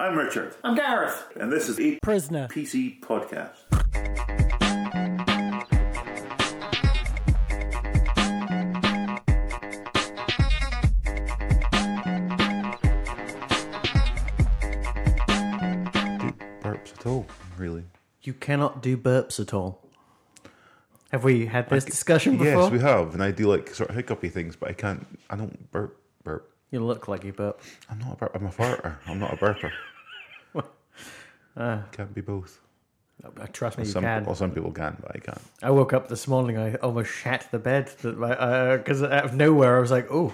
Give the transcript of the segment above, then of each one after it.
I'm Richard, I'm Gareth. and this is a Prisoner. PC podcast. burps at all, really. You cannot do burps at all. Have we had this discussion before? Yes, we have, and I do like sort of hiccupy things, but I can't. I don't burp. Burp. You look like you burp. I'm not a burp. I'm a farter. I'm not a burper. Ah. can't be both. Uh, Trust me, you Some, can. well, some people can, but I can't. I woke up this morning. I almost shat the bed because out of nowhere I was like, "Oh,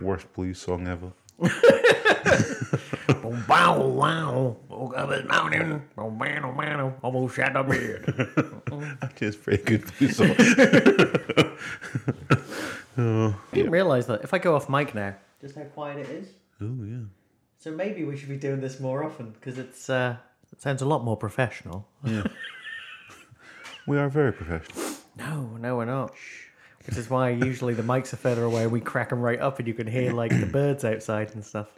Worst blues song ever. wow, wow!" Woke up this morning, oh man, oh man, oh, almost shat the bed. Actually, it's a very good blues song. oh, I didn't realize that. If I go off mic now, just how quiet it is. oh yeah. So maybe we should be doing this more often because it's uh, it sounds a lot more professional. Yeah. we are very professional. No, no, we're not. Which is why usually the mics are further away. We crack them right up, and you can hear like the birds outside and stuff.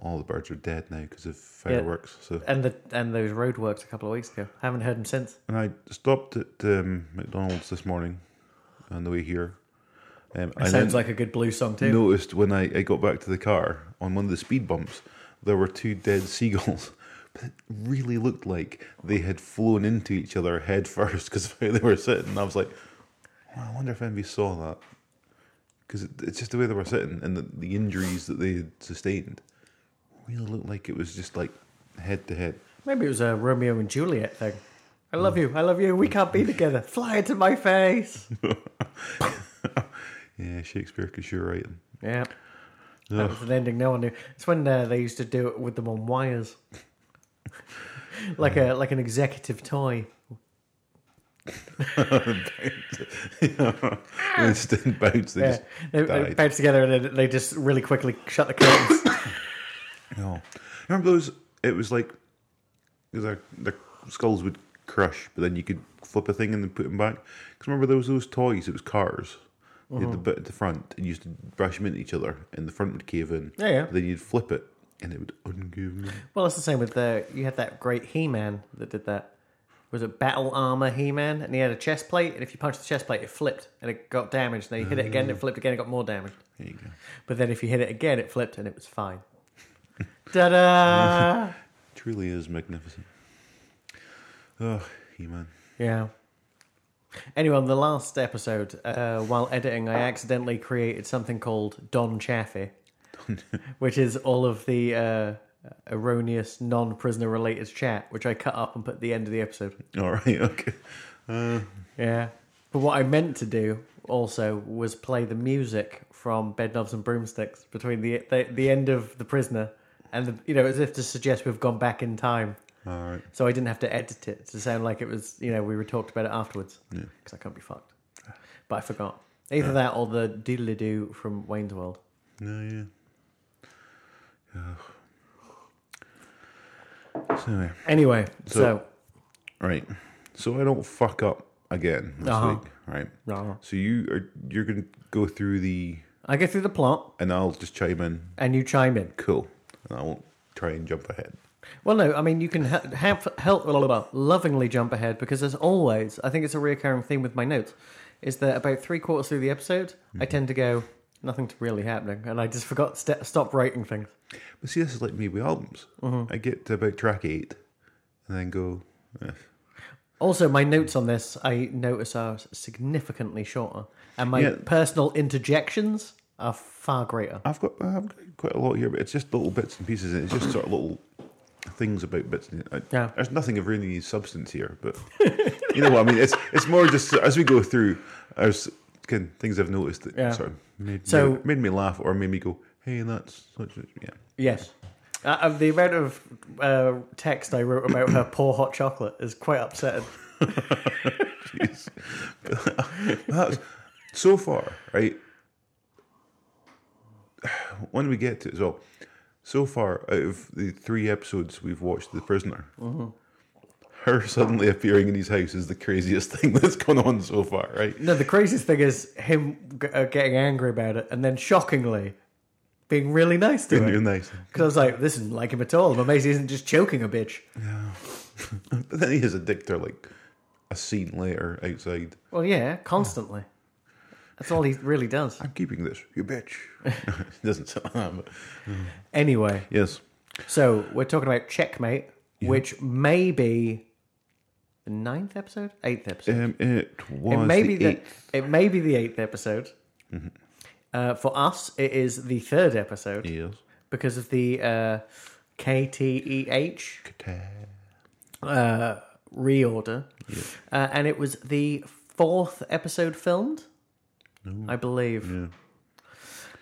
All the birds are dead now because of fireworks. So, And the and those roadworks a couple of weeks ago. Haven't heard them since. and I stopped at um, McDonald's this morning on the way here. Um, I Sounds like a good blue song too. noticed when I, I got back to the car on one of the speed bumps, there were two dead seagulls. But it really looked like they had flown into each other head first because of how they were sitting. And I was like, "Oh, I wonder if anybody saw that. Because it, it's just the way they were sitting and the, the injuries that they had sustained really looked like it was just like head to head. Maybe it was a Romeo and Juliet thing. I love you. I love you. We can't be together. Fly into my face. Yeah, Shakespeare could sure write them. Yeah. That was an ending no one knew. It's when uh, they used to do it with them on wires, like a like an executive toy. Instant bounce, they Yeah, just they, they died. bounce together and then they just really quickly shut the curtains. No. Remember those? It was like their, their skulls would crush, but then you could flip a thing and then put them back. Because remember there was those toys. It was cars. You had the mm-hmm. bit at the front, and you used to brush them into each other, and the front would cave in. Yeah, yeah. Then you'd flip it, and it would uncave in. well, it's the same with the. You had that great He-Man that did that. Was it Battle Armor He-Man? And he had a chest plate, and if you punched the chest plate, it flipped and it got damaged. Then you hit it again, it ah. flipped again, it got more damaged. There you go. But then if you hit it again, it flipped and it was fine. Ta da! Truly is magnificent. Oh, He Man. Yeah. Anyway, on the last episode, uh, while editing, I accidentally created something called Don Chaffey, which is all of the uh, erroneous non-prisoner related chat, which I cut up and put at the end of the episode. All right. Okay. Uh, Yeah. But what I meant to do also was play the music from Bedknobs and Broomsticks between the the, the end of the prisoner and the, you know as if to suggest we've gone back in time. All right. So I didn't have to edit it to sound like it was, you know, we were talked about it afterwards. Because I can't be fucked. But I forgot. Either that or the doodly doo from Wayne's World. No, yeah. Yeah. So, anyway. Anyway, so. So- right. So I don't fuck up again this Uh-huh. week, right? No. So you are you're gonna go through the I go through the plot and I'll just chime in. and you chime in. Cool. And I won't try and jump ahead. Well, no, I mean, you can ha- have, help blah, blah, blah, lovingly jump ahead because, as always, I think it's a recurring theme with my notes is that about three quarters through the episode, I tend to go, nothing's really happening. And I just forgot to st- stop writing things. But see, this is like me with albums. Mm-hmm. I get to about track eight, and then go. Eh. Also, my notes on this, I notice, are significantly shorter. And my Yeah. personal interjections are far greater. I've got I've got quite a lot here, but it's just little bits and pieces. And it's just sort of little things about bits. Yeah. There's nothing of really substance here, but you know what I mean. It's it's more just as we go through. There's kind of things I've noticed that Yeah. sort of made, So- made, made me laugh or made me go, "Hey, that's such a, yeah." Yes. Uh, the amount of uh, text I wrote about her poor hot chocolate is quite upsetting. That's so far, right? When we get to it, so, so far out of the three episodes we've watched, The Prisoner, her suddenly appearing in his house is the craziest thing that's gone on so far, right? No, the craziest thing is him g- uh, getting angry about it, and then shockingly, being really nice to You're him. nice. Because I was like, this isn't like him at all. I'm isn't just choking a bitch. Yeah. but then he has a dick to like a scene later outside. Well, yeah, constantly. That's all he really does. I'm keeping this, you bitch. Doesn't that, but Anyway, yes. so we're talking about Checkmate, which may be the ninth episode, eighth episode. Um, it was it may the be the eighth. it may be the eighth episode. Uh, for us, it is the third episode Yes. because of the uh, KTEH uh, reorder, uh, and it was the fourth episode filmed, I believe. Yeah.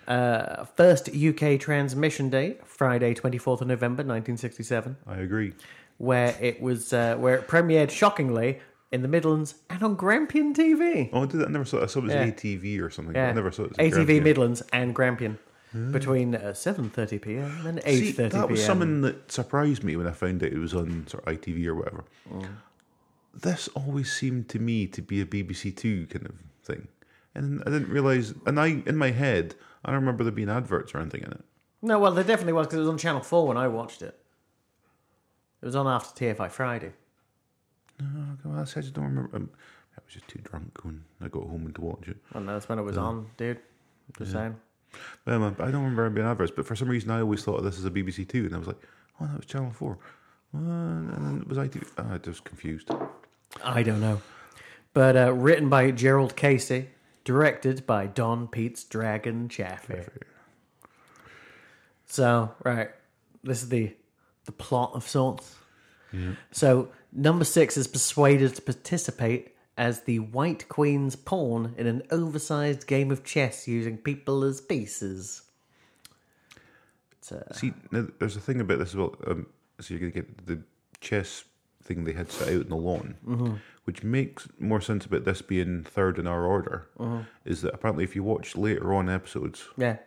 Uh, first UK transmission date, Friday, twenty fourth of November, nineteen sixty seven, I agree. where it was uh, where it premiered shockingly in the Midlands and on Grampian TV. Oh, I did. I never saw. It. I saw it was Yeah. ATV or something. Yeah, I never saw it. was ATV Grampian. Midlands and Grampian between uh, seven thirty p.m. and eight See, thirty p.m. that was something that surprised me when I found out it was on sort of ITV or whatever. Mm. This always seemed to me to be a BBC Two kind of thing, and I didn't realize. And I, in my head, I don't remember there being adverts or anything in it. No, well, there definitely was because it was on Channel Four when I watched it. It was on after TFI Friday. No, well, I just don't remember. Um, I was just too drunk when I got home and to watch it. I know that's when it was on, dude. Just saying. Um, I don't remember there being adverts, but for some reason I always thought of this as a BBC Two, and I was like, oh, that was Channel Four. Uh, and then it was ITV. Ah, I was confused. I don't know. But uh, written by Gerald Kelsey, directed by Don Pete's Dragon Chaffey. So, right, this is the the plot of sorts. So, number six is persuaded to participate as the White Queen's pawn in an oversized game of chess using people as pieces. Uh, See, now, there's a thing about this as well. Um, so you're going to get the chess thing they had set out in the lawn, which makes more sense about this being third in our order. Is that apparently if you watch later on episodes, yeah,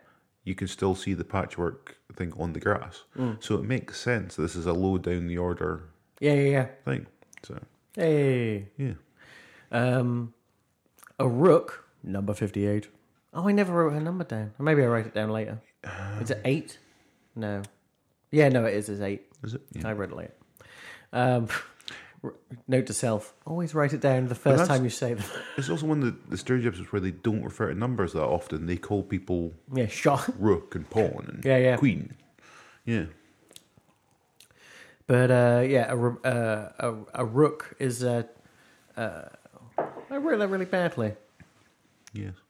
you can still see the patchwork thing on the grass. So it makes sense this is a low down the order yeah, yeah, yeah. thing. So Hey. yeah, Um, a rook, number 58. Oh, I never wrote her number down. Or maybe I write it down later. Is it eight? No. Yeah, no, it is. It's eight. is it? Yeah. I read it later. Um, note to self: always write it down the first time you say them. It's also one of the, the episodes where they don't refer to numbers that often. They call people yeah, shot. rook and pawn and Yeah, yeah. queen. Yeah. But uh, yeah, a, uh, a a rook is uh, uh, I wrote that really badly. Yes.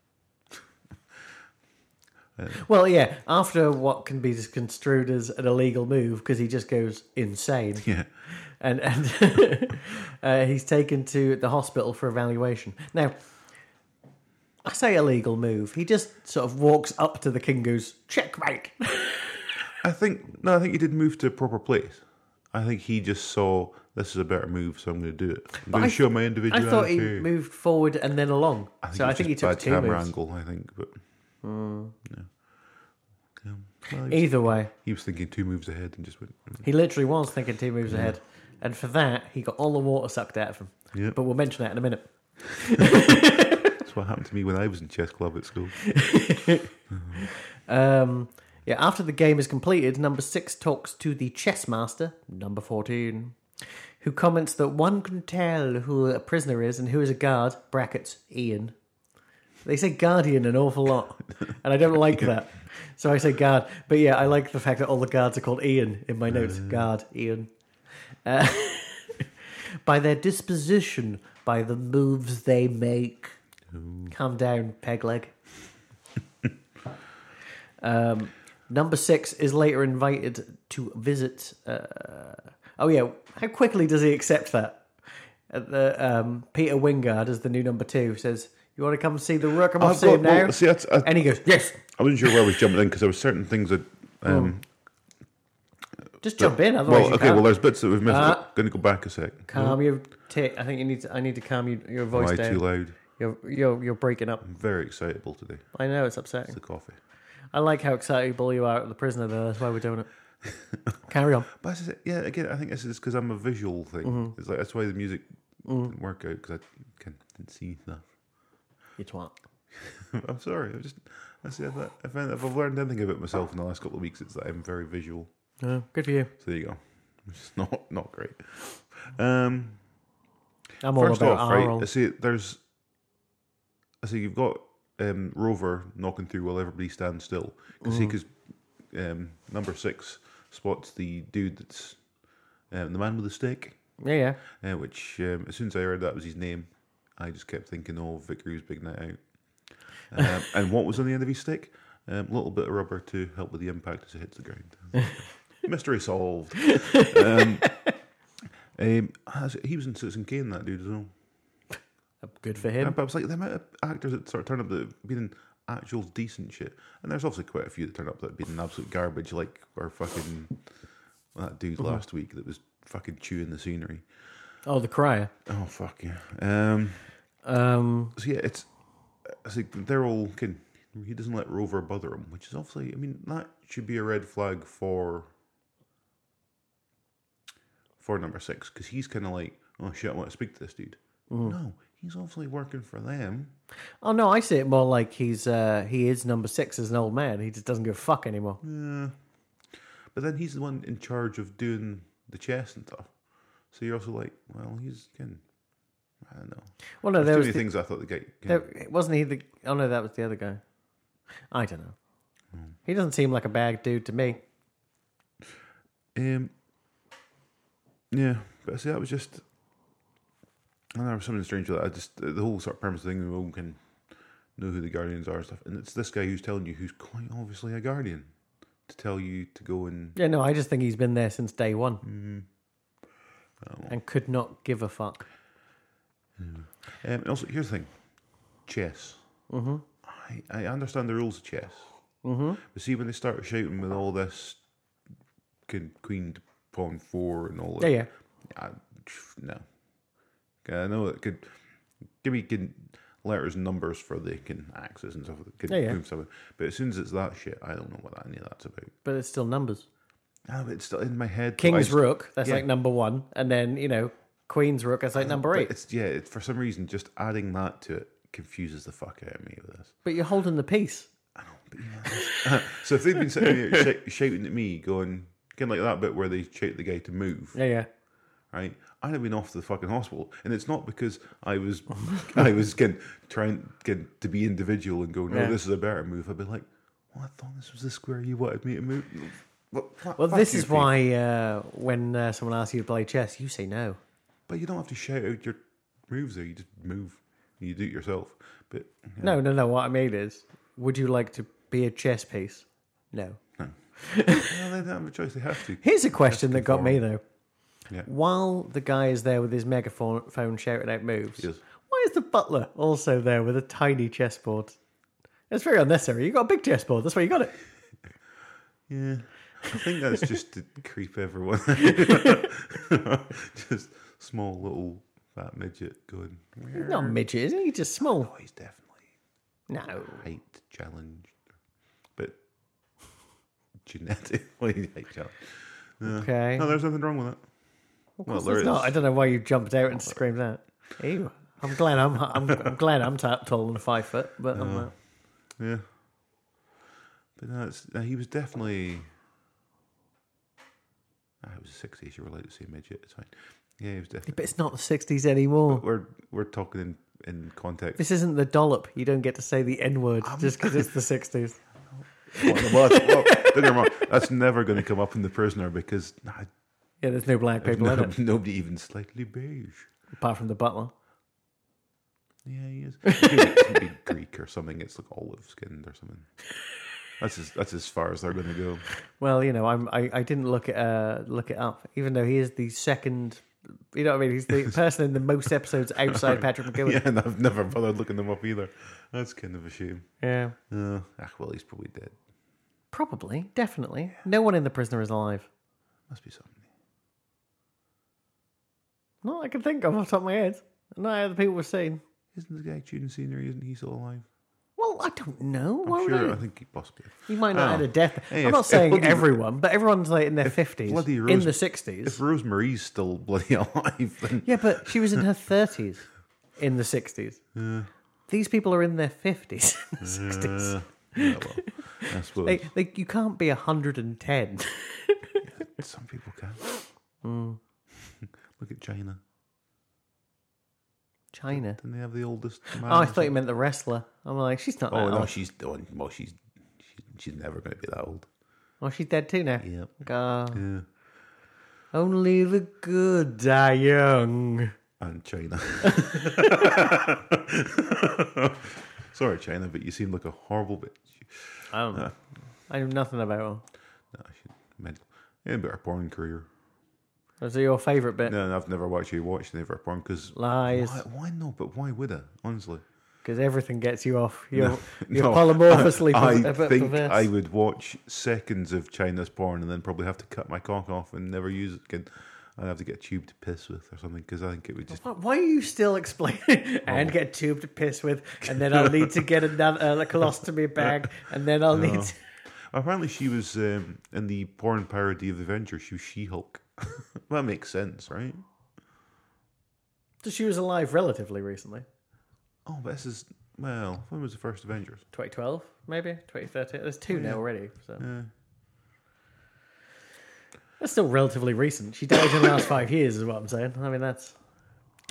Well, yeah, after what can be construed as an illegal move because he just goes insane. Yeah. And and uh, he's taken to the hospital for evaluation. Now, I say illegal move. He just sort of walks up to the king, goes checkmate. I think no, I think he did move to a proper place. I think he just saw this is a better move, so I'm going to do it. I'm going I to show my I individuality. thought he moved forward and then along. I think so I think he took bad two camera moves. angle. I think, but yeah. Yeah. Well, was, Either way, he was thinking two moves ahead and just went. he literally was thinking two moves ahead, and for that he got all the water sucked out of him. Yeah, But we'll mention that in a minute. that's what happened to me when I was in chess club at school. Um, yeah, after the game is completed, number six talks to the chess master, number 14, who comments that one can tell who a prisoner is and who is a guard, brackets, Ian. They say guardian an awful lot, and I don't like that. So I say guard. But yeah, I like the fact that all the guards are called Ian in my notes. Guard, Ian. Uh, by their disposition, by the moves they make. Calm down, peg leg. Um, number six is later invited to visit. Uh, oh yeah, how quickly does he accept that? Uh, the um, Peter Wyngarde as the new number two says, "You want to come see the Rook? I'm off see him now." see, I, and he goes, "Yes, I wasn't sure where I was jumping in because there were certain things that. Um, just jump in." Otherwise, well, okay, can't. well, there's bits that we've missed. Ah. going to go back a sec. calm your. I think you need. To, I need to calm you, your Am voice I down. too loud? You're, you're you're breaking up. I'm very excitable today. I know it's It's upsetting. the coffee. I like how excitable you are at the prisoner. Though that's why we're doing it. Carry on. But is- yeah, again, I think this is because I'm a visual thing. Mm-hmm. It's like that's why the music didn't work out because I can, didn't see stuff. You twat. I'm sorry. I just I see, if, I, if, I, if I've learned anything about myself in the last couple of weeks, it's that I'm very visual. Oh, good for you. So there you go. It's not not great. Um, I'm all first about off, right? I see there's. I see you've got um, Rover knocking through while everybody stands still. Because see, because um, number six spots the dude that's um, the man with the stick. Yeah, yeah. Uh, which, um, as soon as I heard that was his name, I just kept thinking, oh, Vic Reeves Big Night Out. Um, and what was on the end of his stick? A um, little bit of rubber to help with the impact as it hits the ground. Mystery solved. Um, um, he was in Citizen Kane, that dude as well. Good for him. but I was like, the amount of actors that sort of turn up that have been in actual decent shit. And there's obviously quite a few that turn up that have been in absolute garbage, like our fucking that dude last week that was fucking chewing the scenery. Oh, the crier. Oh fuck yeah. Um, Um, so yeah, it's I think they're all can he doesn't let Rover bother him, which is obviously I mean that should be a red flag for for number six because he's kind of like oh shit I want to speak to this dude. No, he's obviously working for them. oh no, I see it more like he's uh, he is number six as an old man. He just doesn't give a fuck anymore. Yeah, but then he's the one in charge of doing the chess and stuff. So you're also like, well, he's can I don't know. Well, no, There's there was many the, things I thought the guy. there, wasn't he the? Oh no, that was the other guy. I don't know. Hmm. He doesn't seem like a bad dude to me. Um, yeah, but I see that was just. I know, there was something strange with that. I just the whole sort of premise thing. We all can know who the guardians are and stuff, and it's this guy who's telling you who's quite obviously a guardian to tell you to go and. Yeah, no, I just think he's been there since day one Mm, Oh. and could not give a fuck. Um, also, here's the thing: chess. Mm-hmm. I I understand the rules of chess, mm-hmm. but see when they start shouting with all this, queen, four and all that. yeah. I, no. I know it could give me can letters and numbers for the can axes and stuff. Can Yeah, yeah. move. But as soon as it's that shit, I don't know what any of that's about. But it's still numbers. Ah, but it's still in my head. King's just- Rook, that's yeah. like number one, and then you know Queen's Rook, that's like number but eight. It's yeah. It, for some reason, just adding that to it confuses the fuck out of me with this. But you're holding the piece. I know. So if they've been sitting here sh- shouting at me, going of like that bit where they shout the guy to move, Yeah, yeah. right? I'd have been off to the fucking hospital, and it's not because I was, I was getting, trying get, to be individual and go, no, Yeah. this is a better move. I'd be like, well, I thought this was the square you wanted me to move. Well, Well, this is why uh, when uh, someone asks you to play chess, you say no. But you don't have to shout out your moves there. You just move. You do it yourself. But No, no, no. What I mean is, would you like to be a chess piece? No. Well, they don't have a choice. They have to. Here's a question that got me though. Yeah. While the guy is there with his megaphone phone shouting out moves, Yes. why is the butler also there with a tiny chessboard? It's very unnecessary. You got a big chessboard. That's why you got it. Yeah. I think that's just to creep everyone. just small little fat midget going. He's not a midget, isn't he? He's just small. Oh, he's definitely No. height challenged, genetically height challenged. Yeah. Okay. No, there's nothing wrong with it. Of well, course there it's not. I don't know why you jumped out and screamed out. Ew. I'm glad I'm I'm, I'm glad I'm t- taller than five foot, but I'm not. Yeah. But no, it's, no, he was definitely. Ah, it was the 60s. You were allowed to say midget. It's fine. Yeah, he was definitely. But it's not the '60s anymore. We're we're talking in, in context. This isn't the dollop. You don't get to say the N word just because it's the '60s. Well, that's, well, don't get me wrong, that's never going to come up in the prisoner because nah, Yeah, there's no black people in it nobody even slightly beige. apart from the butler. Yeah, he is. Greek or something. It's like olive skinned or something. That's as that's as far as they're going to go. Well, you know, I'm I, I didn't look it uh look it up, even though he is the second. You know what I mean? He's the person in the most episodes outside Patrick McGoohan. Yeah, and I've never bothered looking them up either. That's kind of a shame. yeah. Uh, ah, well, he's probably dead. Probably, definitely. No one in the prisoner is alive. Must be something. Not I can think of off the top of my head. Not other people were saying. Isn't the guy tuning scenery? Isn't he still alive? I don't know. I'm would sure. I? I think he possibly. He might not Oh. have had a death. Hey, I'm if- not saying bloody- everyone, but everyone's like in their fifties, bloody in Rose- the If sixties. Rosemarie's still bloody alive, then Yeah, but she was in her thirties in the sixties. These people are in their fifties sixties. uh, Yeah, well, I suppose Like, like you can't be hundred and ten. some people can. Mm. Look at China. China. Didn't they have the oldest? Man Oh, I thought you meant the wrestler. I'm like, she's not that Oh no, old. she's doing. Well, she's she, she's never going to be that old. Oh, she's dead too now. Yep. Ah, Yeah. only the good die young. And Chyna. Sorry, Chyna, but you seem like a horrible bitch. I don't know. I know nothing about her. No, she mental. Yeah, but her porn career. Was it your favourite bit? No, I've never actually watched any of her porn because Lies. why, why no? But why would I? Honestly, Because everything gets you off. You're, you're No, polymorphously I, per- think perverse. I would watch seconds of Chyna's porn and then probably have to cut my cock off and never use it again. I'd have to get a tube to piss with or something because I think it would just. Why- are you still explaining? and get a tube to piss with, and then I'll need to get another uh, a colostomy bag, and then I'll need. To... Apparently, she was um, in the porn parody of the Avengers. She was She Hulk. that makes sense, right? So she was alive relatively recently, Oh, but this is well. When was the first Avengers? 2012 maybe 2013. There's two oh, now already, so Yeah. that's still relatively recent. She died in the last five years, is what I'm saying. I mean, that's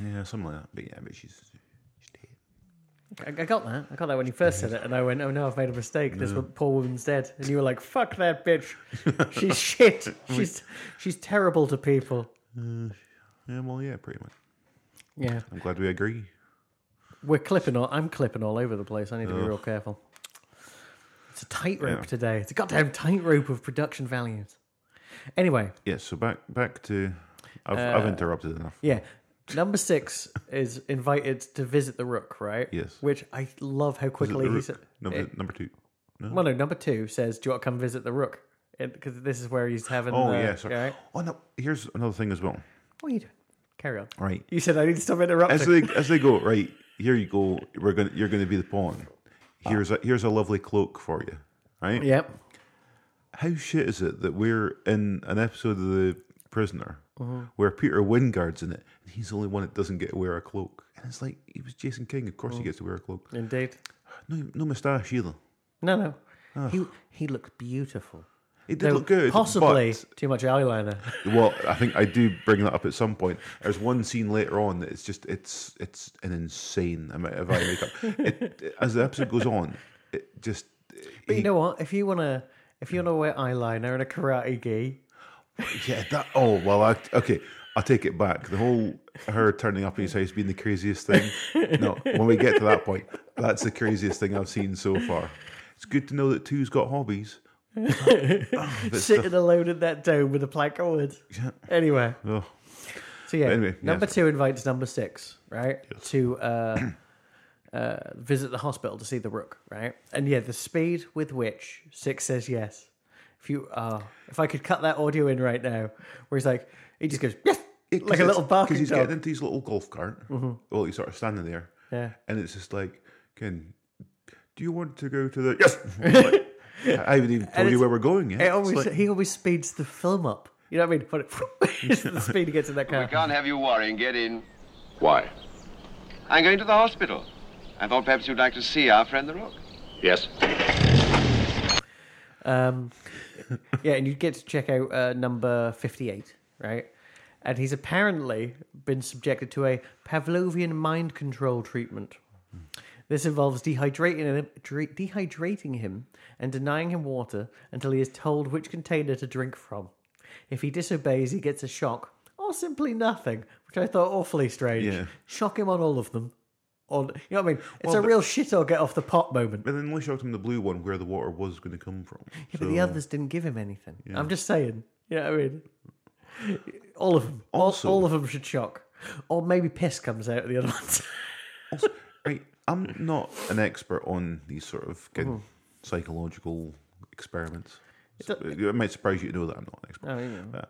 Yeah, something like that. But yeah, but she's. I, got that. I got that when you first said it, and I went, "Oh no, I've made a mistake. This poor woman's dead." And you were like, "Fuck that bitch. She's shit. She's she's terrible to people." Yeah, well, yeah, pretty much. Yeah, I'm glad we agree. we're clipping all. I'm clipping all over the place. I need to be real careful. It's a tightrope Yeah. today. It's a goddamn tightrope of production values. Anyway, Yes. so back back to. I've, I've Uh, interrupted enough. yeah. Number six is invited to visit the Rook, right? Yes. Which I love how quickly the he said. number it- number two. No. well, no, number two says, "Do you want to come visit the Rook?" Because this is where he's having. Oh uh, yeah. Sorry. Right? Oh no. Here's another thing as well. What are you doing? Carry on. Right. You said I need to stop interrupting. As they as they go right here, you go. We're gonna you're gonna be the pawn. Here's a here's a lovely cloak for you. Right. Yep. How shit is it that we're in an episode of The Prisoner Mm-hmm. where Peter Wyngarde's in it and he's the only one that doesn't get to wear a cloak? And it's like, he was Jason King. Of Mm. course he gets to wear a cloak. Indeed. No, no moustache either. No, no. He he looked beautiful. It did look good. Possibly but- too much eyeliner. well, I think I do bring that up at some point. There's one scene later on that it's just it's it's an insane amount of eye makeup. It, it- as the episode goes on, it just. But you know what? If you wanna if you wanna wear eyeliner and a karate gi, Yeah, that. Oh well, I, okay. I'll take it back. The whole her turning up in his house being the craziest thing. No, when we get to that point, that's the craziest thing I've seen so far. It's good to know that two's got hobbies. Oh, sitting alone in that dome with a plank of wood. Yeah. Anyway, Oh, so yeah, Anyway, number yes. two invites number six, right, to uh, uh, visit the hospital to see the Rook, right? And yeah, the speed with which six says yes. If you, uh, if I could cut that audio in right now, where he's like, he just goes yes, it- like a little barking Because he's dog. Mm-hmm. getting into his little golf cart. Well, he's sort of standing there, Yeah. and it's just like, can, do you want to go to the yes? Like, I haven't even told you where we're going yet. It always, like- he always speeds the film up. You know what I mean? When it, it's the speed he gets in that car. We can't have you worrying. Get in. Why? I'm going to the hospital. I thought perhaps you'd like to see our friend the Rook. Yes. Um, yeah, and you get to check out uh, number 58, right? And he's apparently been subjected to a Pavlovian mind control treatment. This involves dehydrating him, dehydrating him and denying him water until he is told which container to drink from. If he disobeys, he gets a shock, or simply nothing, which I thought awfully strange. Yeah. Shock him on all of them. On, you know what I mean? It's Well, a real shit or get off the pot moment. But then only showed him the blue one where the water was going to come from. Yeah, but the others didn't give him anything. I'm just saying. You know what I mean? All of them. All, Also- all of them should shock. Or maybe piss comes out of the other ones. Right, I'm not an expert on these sort of Mm-hmm. psychological experiments. do- it might surprise you to know that I'm not an expert. Oh, yeah.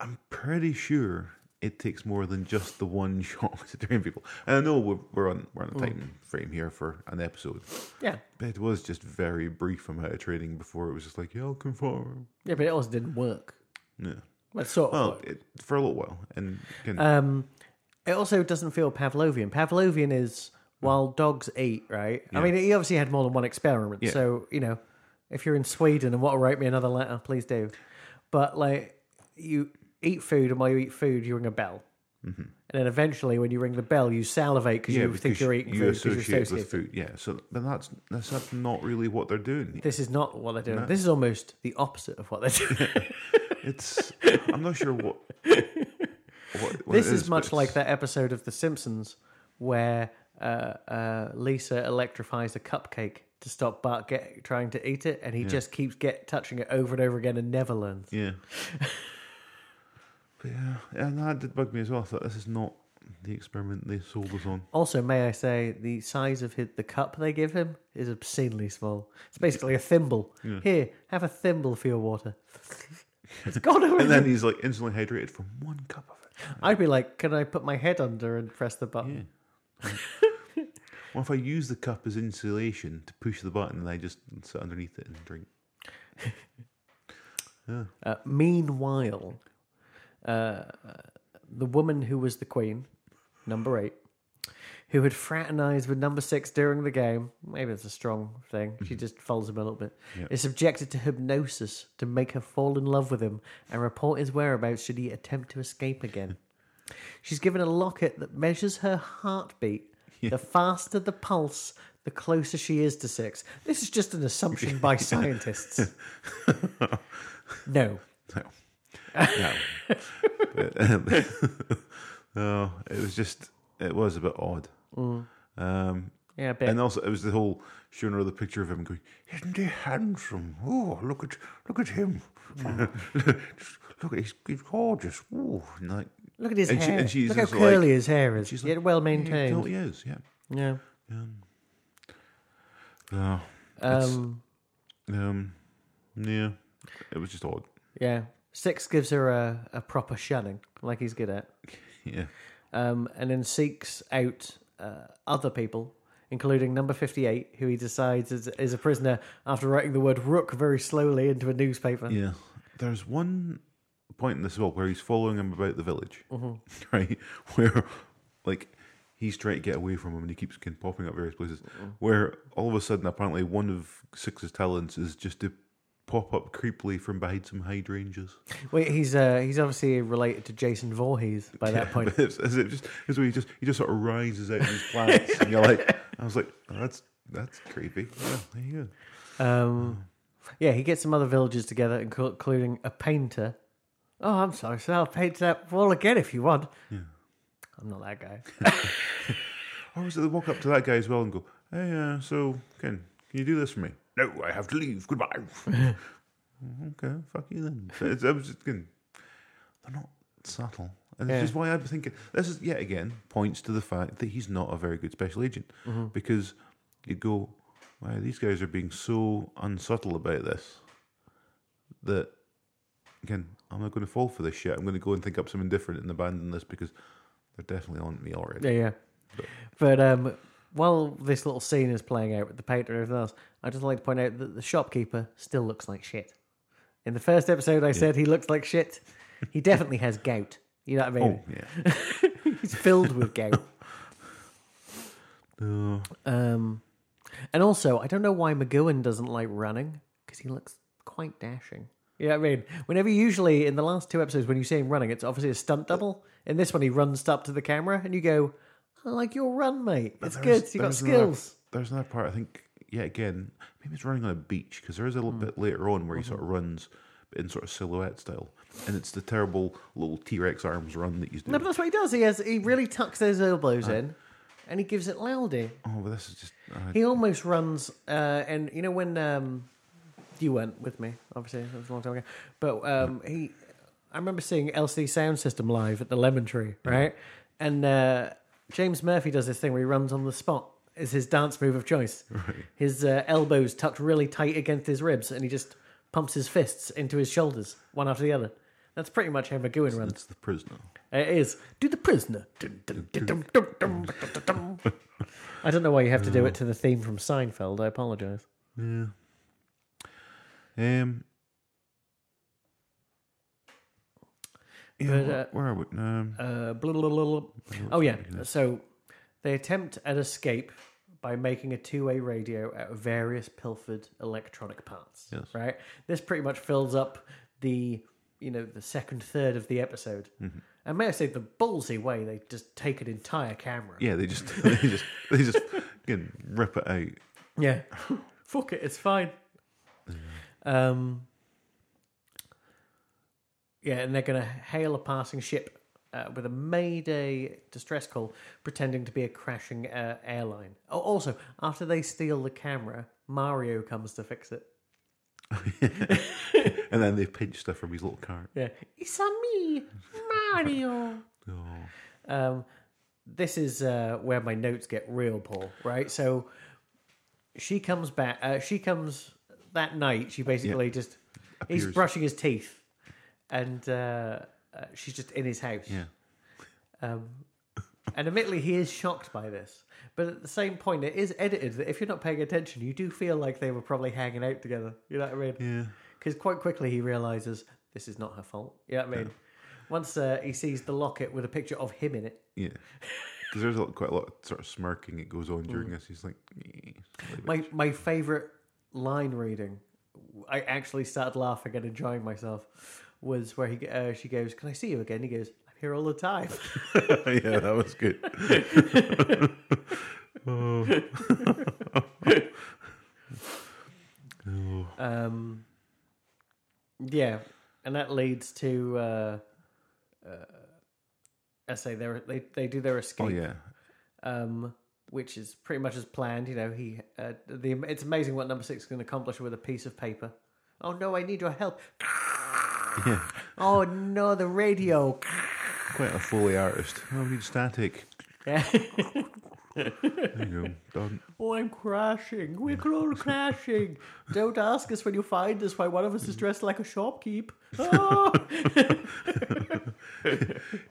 I'm pretty sure it takes more than just the one shot to train people. And I know we're, we're on we're on a Mm. time frame here for an episode, yeah. but it was just very brief amount of training before it was just like, yeah, I'll conform. Yeah, but it also didn't work. Yeah. Well, sort Well, it, for a little while, and can, Um, it also doesn't feel Pavlovian. Pavlovian is while dogs eat, right? I mean, he obviously had more than one experiment. Yeah. So, you know, if you're in Sweden and want to write me another letter, please do. But, like, you eat food, and while you eat food, you ring a bell. And then eventually, when you ring the bell, you salivate because you think Mm-hmm. you're eating you food because you're associate associated. with food. Yeah, so but that's that's that's not really what they're doing. This is not what they're doing. This is almost the opposite of what they're doing. It's I'm not sure what. what, what this is, but much like that episode of The Simpsons where uh, uh, Lisa electrifies a cupcake to stop Bart get, trying to eat it, and he just keeps get touching it over and over again and never learns. Yeah. but yeah, and that did bug me as well. I thought this is not the experiment they sold us on. Also, may I say, the size of his, the cup they give him is obscenely small. It's basically a thimble. Here, have a thimble for your water. it's gone already. And then he's like instantly hydrated from one cup of it. I'd be like, can I put my head under and press the button? What if I use the cup as insulation to push the button and I just sit underneath it and drink? Uh, meanwhile, uh, the woman who was the queen, number eight, who had fraternized with number six during the game, maybe it's a strong thing, she just follows him a little bit, is subjected to hypnosis to make her fall in love with him and report his whereabouts should he attempt to escape again. She's given a locket that measures her heartbeat. The faster the pulse, the closer she is to six. This is just an assumption by scientists. no. No. No. but, um, no, it was just, it was a bit odd. Um, Yeah, a bit. and also, it was the whole showing her the picture of him going, "Isn't he handsome? Oh, look at look at him! Just look at he's, he's gorgeous. Oh, like, Look at his and she- hair. she's Look how just like- curly his hair is. she's Yet like, well he maintained. totally is. Yeah. Yeah. No. It's- Um, um. Yeah. It was just odd. yeah. Six gives her a, a proper shunning, like he's good at. Yeah. Um, and then seeks out uh, other people, including number 58, who he decides is, is a prisoner after writing the word rook very slowly into a newspaper. Yeah. There's one point in this as well where he's following him about the village, right? Where, like, he's trying to get away from him and he keeps popping up various places. Where all of a sudden, apparently, one of Six's talents is just to pop up creepily from behind some hydrangeas. Wait, he's uh, he's obviously related to Jason Voorhees by that point. But it's, it's just, it's where he just he just sort of rises out of his plants, and you're like, I was like, oh, that's that's creepy. Yeah, there you go. Um, yeah, he gets some other villagers together, inclu- including a painter. Oh, I'm sorry, so I'll paint that wall again if you want. I'm not that guy. Or was it they walk up to that guy as well and go, Hey, uh, so Ken, can you do this for me? No, I have to leave. Goodbye. okay, fuck you then. It's, I was just they're not subtle. And Yeah. it's just why I'm thinking this is yet again points to the fact that he's not a very good special agent because you go, wow, these guys are being so unsubtle about this that again, I'm not going to fall for this shit. I'm going to go and think up something different and abandon this because they're definitely on me already. Yeah, yeah. But um, while this little scene is playing out with the painter and everything else, I'd just like to point out that the shopkeeper still looks like shit. In the first episode, I said he looks like shit. He definitely has gout. You know what I mean? Oh yeah. He's filled with gout. No. Um, and also, I don't know why McGoohan doesn't like running because he looks quite dashing. You know what I mean? Whenever usually in the last two episodes when you see him running, it's obviously a stunt double. In this one, he runs up to the camera and you go, "I like your run, mate. But It's good. You got skills." there's another part. I think. Yeah, again, maybe it's running on a beach because there is a little Hmm. bit later on where he Mm-hmm. sort of runs but in sort of silhouette style, and it's the terrible little T Rex arms run that he's doing. No, but that's what he does. He has he really tucks those elbows in, and he gives it loudy. oh, but this is just. Uh, He almost runs, uh, and you know when um, you went with me, obviously that was a long time ago. But um, he, I remember seeing LCD Soundsystem live at the Lemon Tree, right? And uh, James Murphy does this thing where he runs on the spot. Is his dance move of choice. Right. His uh, elbows tucked really tight against his ribs, and he just pumps his fists into his shoulders, one after the other. That's pretty much how McGoohan runs. That's the prisoner. It is. Do the prisoner. I don't know why you have to do it to the theme from Seinfeld. I apologise. Yeah. Um, Yeah, But, where, uh, where are we? Um, Uh, blah, blah, blah, blah. Oh yeah. So They attempt an escape by making a two-way radio out of various pilfered electronic parts. Yes. Right. This pretty much fills up the you know the second third of the episode. Mm-hmm. And may I say, the ballsy way they just take an entire camera. Yeah, they just they just they just can rip it out. Yeah. Fuck it, it's fine. Um, yeah, and they're going to hail a passing ship uh, with a Mayday distress call, pretending to be a crashing uh, airline. Oh, also, after they steal the camera, Mario comes to fix it. And then they pinch stuff from his little cart. Yeah, it's a me, Mario. Oh. Um, this is uh, where my notes get real, poor, Right, so she comes back. Uh, she comes that night. She basically just he's brushing his teeth, and uh, uh, she's just in his house. Yeah. Um, and admittedly, he is shocked by this, but at the same point, it is edited that if you're not paying attention, you do feel like they were probably hanging out together. You know what I mean? Yeah. Because quite quickly he realizes this is not her fault. You know what I mean? Once uh, he sees the locket with a picture of him in it, Yeah. Because there's a, quite a lot of sort of smirking that goes on during this. He's like, "Eh." my my favorite line reading, I actually started laughing and enjoying myself. Was where he uh, she goes, "Can I see you again?" He goes, "I'm here all the time." yeah, that was good. Um, yeah, and that leads to. Uh, uh, I say they they they do their escape. Oh yeah. um, which is pretty much as planned. You know, he uh, the it's amazing what number six can accomplish with a piece of paper. Oh no, I need your help. Oh no, the radio. Quite a Foley artist. Oh, we need static. Yeah. There you go. Done. Oh, I'm crashing. We're all crashing. Don't ask us when you find us why one of us is mm. dressed like a shopkeep. Oh.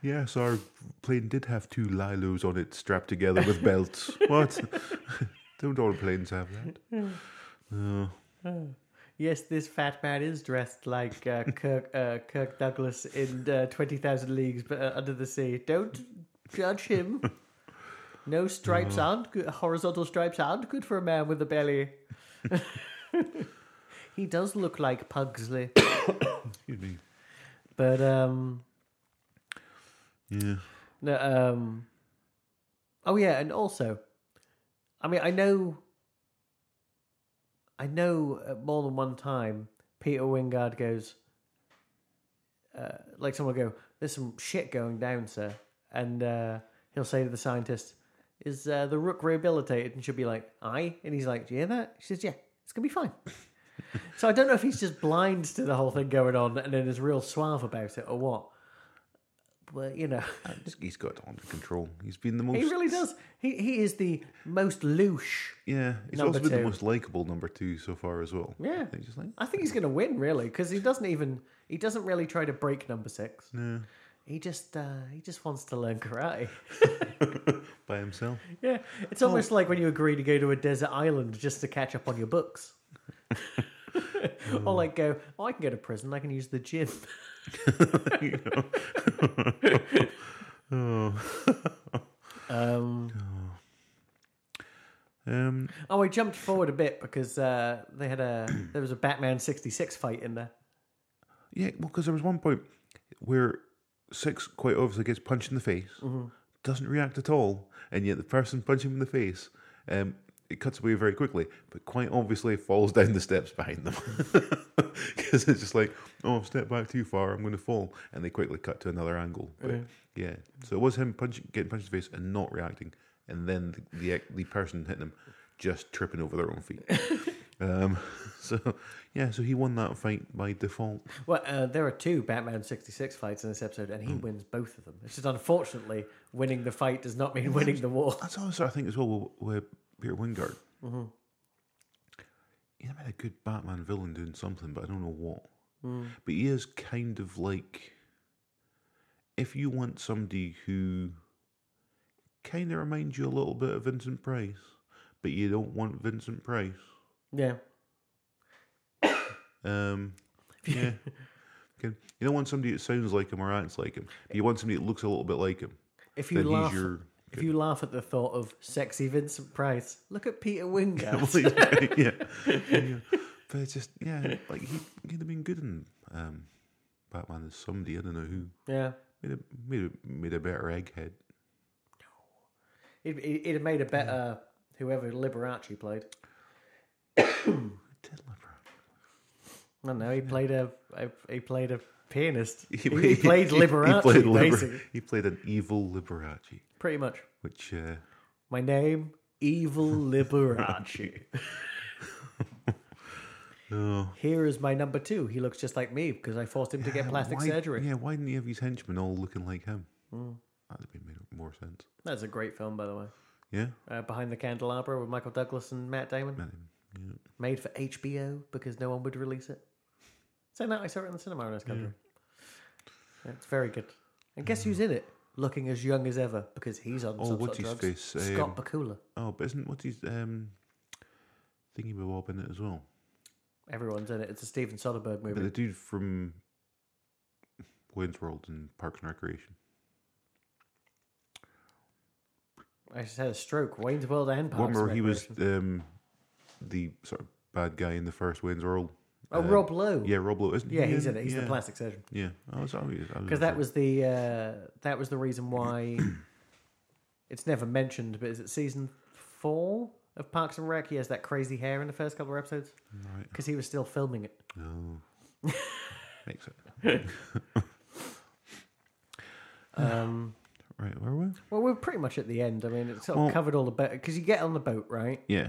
Yes, our plane did have two lilos on it strapped together with belts. what? Don't all planes have that? Mm. No. Mm. Yes, this fat man is dressed like uh, Kirk uh, Kirk Douglas in uh, Twenty Thousand Leagues but, uh, Under the Sea. Don't judge him. No stripes aren't good. Horizontal stripes aren't good for a man with a belly. he does look like Pugsley, Excuse me. but um, Yeah. no, um, oh yeah, and also, I mean, I know, I know uh, more than one time Peter Wyngarde goes, uh, like someone go, "There's some shit going down, sir," and uh, he'll say to the scientist, "Is uh, the rook rehabilitated?" And she'll be like, "Aye," and he's like, "Do you hear that?" She says, "Yeah, it's gonna be fine." so I don't know if he's just blind to the whole thing going on and then is real suave about it or what. But you know. He's got it under control. He's been the most. He really does. He he is the most louche. Yeah. He's also been two. the most likable number two so far as well. Yeah. He's just like, I think he's going to win really because he doesn't even he doesn't really try to break number six. no. He just uh, he just wants to learn karate. By himself. Yeah, it's almost like when you agree to go to a desert island just to catch up on your books. or like go, oh, I can go to prison. I can use the gym. Um, Um, oh, I jumped forward a bit because uh, they had a there was a Batman sixty six fight in there. yeah, well, because there was one point where Six quite obviously gets punched in the face, Mm-hmm. doesn't react at all, and yet the person punching him in the face, um, it cuts away very quickly, but quite obviously falls down the steps behind them. Because it's just like, oh, I've stepped back too far, I'm going to fall. And they quickly cut to another angle. But yeah, so it was him punching, getting punched in the face and not reacting, and then the, the, the person hitting him just tripping over their own feet. um, so yeah, so he won that fight by default. Well, uh, there are two Batman 66 fights in this episode, and he wins both of them. It's just unfortunately, winning the fight does not mean winning the war. That's also I think as well with Peter Wyngarde. Mm-hmm. He's been a good Batman villain doing something, but I don't know what. But he is kind of like if you want somebody who kind of reminds you a little bit of Vincent Price, but you don't want Vincent Price. Yeah. Um, yeah. You don't want somebody that sounds like him or acts like him. You want somebody that looks a little bit like him. If you then laugh, he's your If you laugh at the thought of sexy Vincent Price, look at Peter Wyngarde. yeah, yeah. But it's just yeah, like he he'd have been good in um, Batman as somebody. I don't know who yeah. made a made a, made a better egghead. He'd, he'd have made a better whoever Liberace played. Ted Liver. I don't know. He played a, a he played a pianist. He, He, played Liberace, He played, Liber- he played an evil Liberace, Pretty much. which uh, My name, Evil Liberace. oh, Here is my number two. He looks just like me because I forced him to get plastic why, surgery. Yeah, why didn't he have his henchmen all looking like him? Hmm. That'd have made more sense. That's a great film, by the way. Yeah, Uh, Behind the Candelabra with Michael Douglas and Matt Damon. Um, yeah. Made for HBO because no one would release it. So now I saw it in the cinema in this country. Yeah, It's very good. And guess who's in it? Looking as young as ever because he's on Oh, some what's sort of his drugs. face? Scott Um, Bakula. Oh, but isn't what's his um, thingy bob in it as well? Everyone's in it. It's a Steven Soderbergh But movie. the dude from Wayne's World and Parks and Recreation. I just had a stroke. Wayne's World and Parks One where and he was Recreation. um, the sort of bad guy in the first Wayne's World. Oh, Um, Rob Lowe. Yeah, Rob Lowe, isn't he? Yeah, he's in it. He's yeah. the plastic surgeon. Yeah, always Because that was the uh, that was the reason why it's never mentioned. But is it season four of Parks and Rec? He has that crazy hair in the first couple of episodes right. because he was still filming it. No, makes it Um, right. Where were we? well, we're pretty much at the end. I mean, it's sort of Well- covered all the boat because you get on the boat, right? Yeah,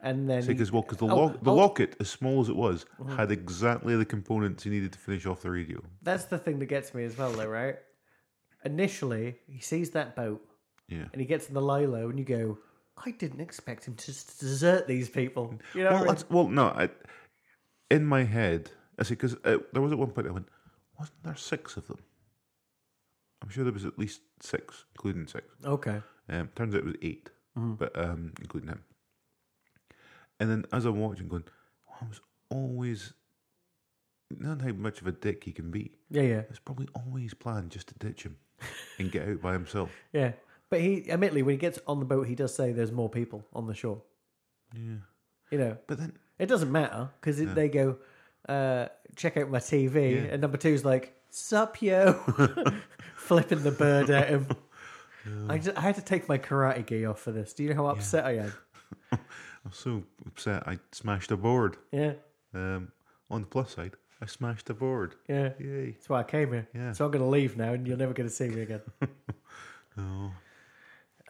And then because well, because the, Oh, lock, the oh. locket, as small as it was, had exactly the components he needed to finish off the radio. that's the thing that gets me as well, though, right? Initially, he sees that boat Yeah. and he gets in the Lilo, and you go, "I didn't expect him to just desert these people." You know, Well, I mean? well, no. I, in my head, I see because uh, there was at one point I went, wasn't there six of them? I'm sure there was at least six, including six. okay. Um, turns out it was 8 Mm-hmm. but um, including him. And then as I'm watching, going, oh, I was always not how much of a dick he can be. Yeah, yeah. It's probably always planned just to ditch him and get out by himself. Yeah, but he admittedly when he gets on the boat, he does say there's more people on the shore. Yeah, You know, but then it doesn't matter because they go uh, check out my TV, Yeah. and number two's like sup yo, flipping the bird at him. I, just, I had to take my karate gi off for this. Do you know how upset I am? I was so upset I smashed a board. Yeah, Um, on the plus side, I smashed a board. yeah. Yay! That's why I came here. Yeah. So I'm going to leave now, and you're never going to see me again. Oh,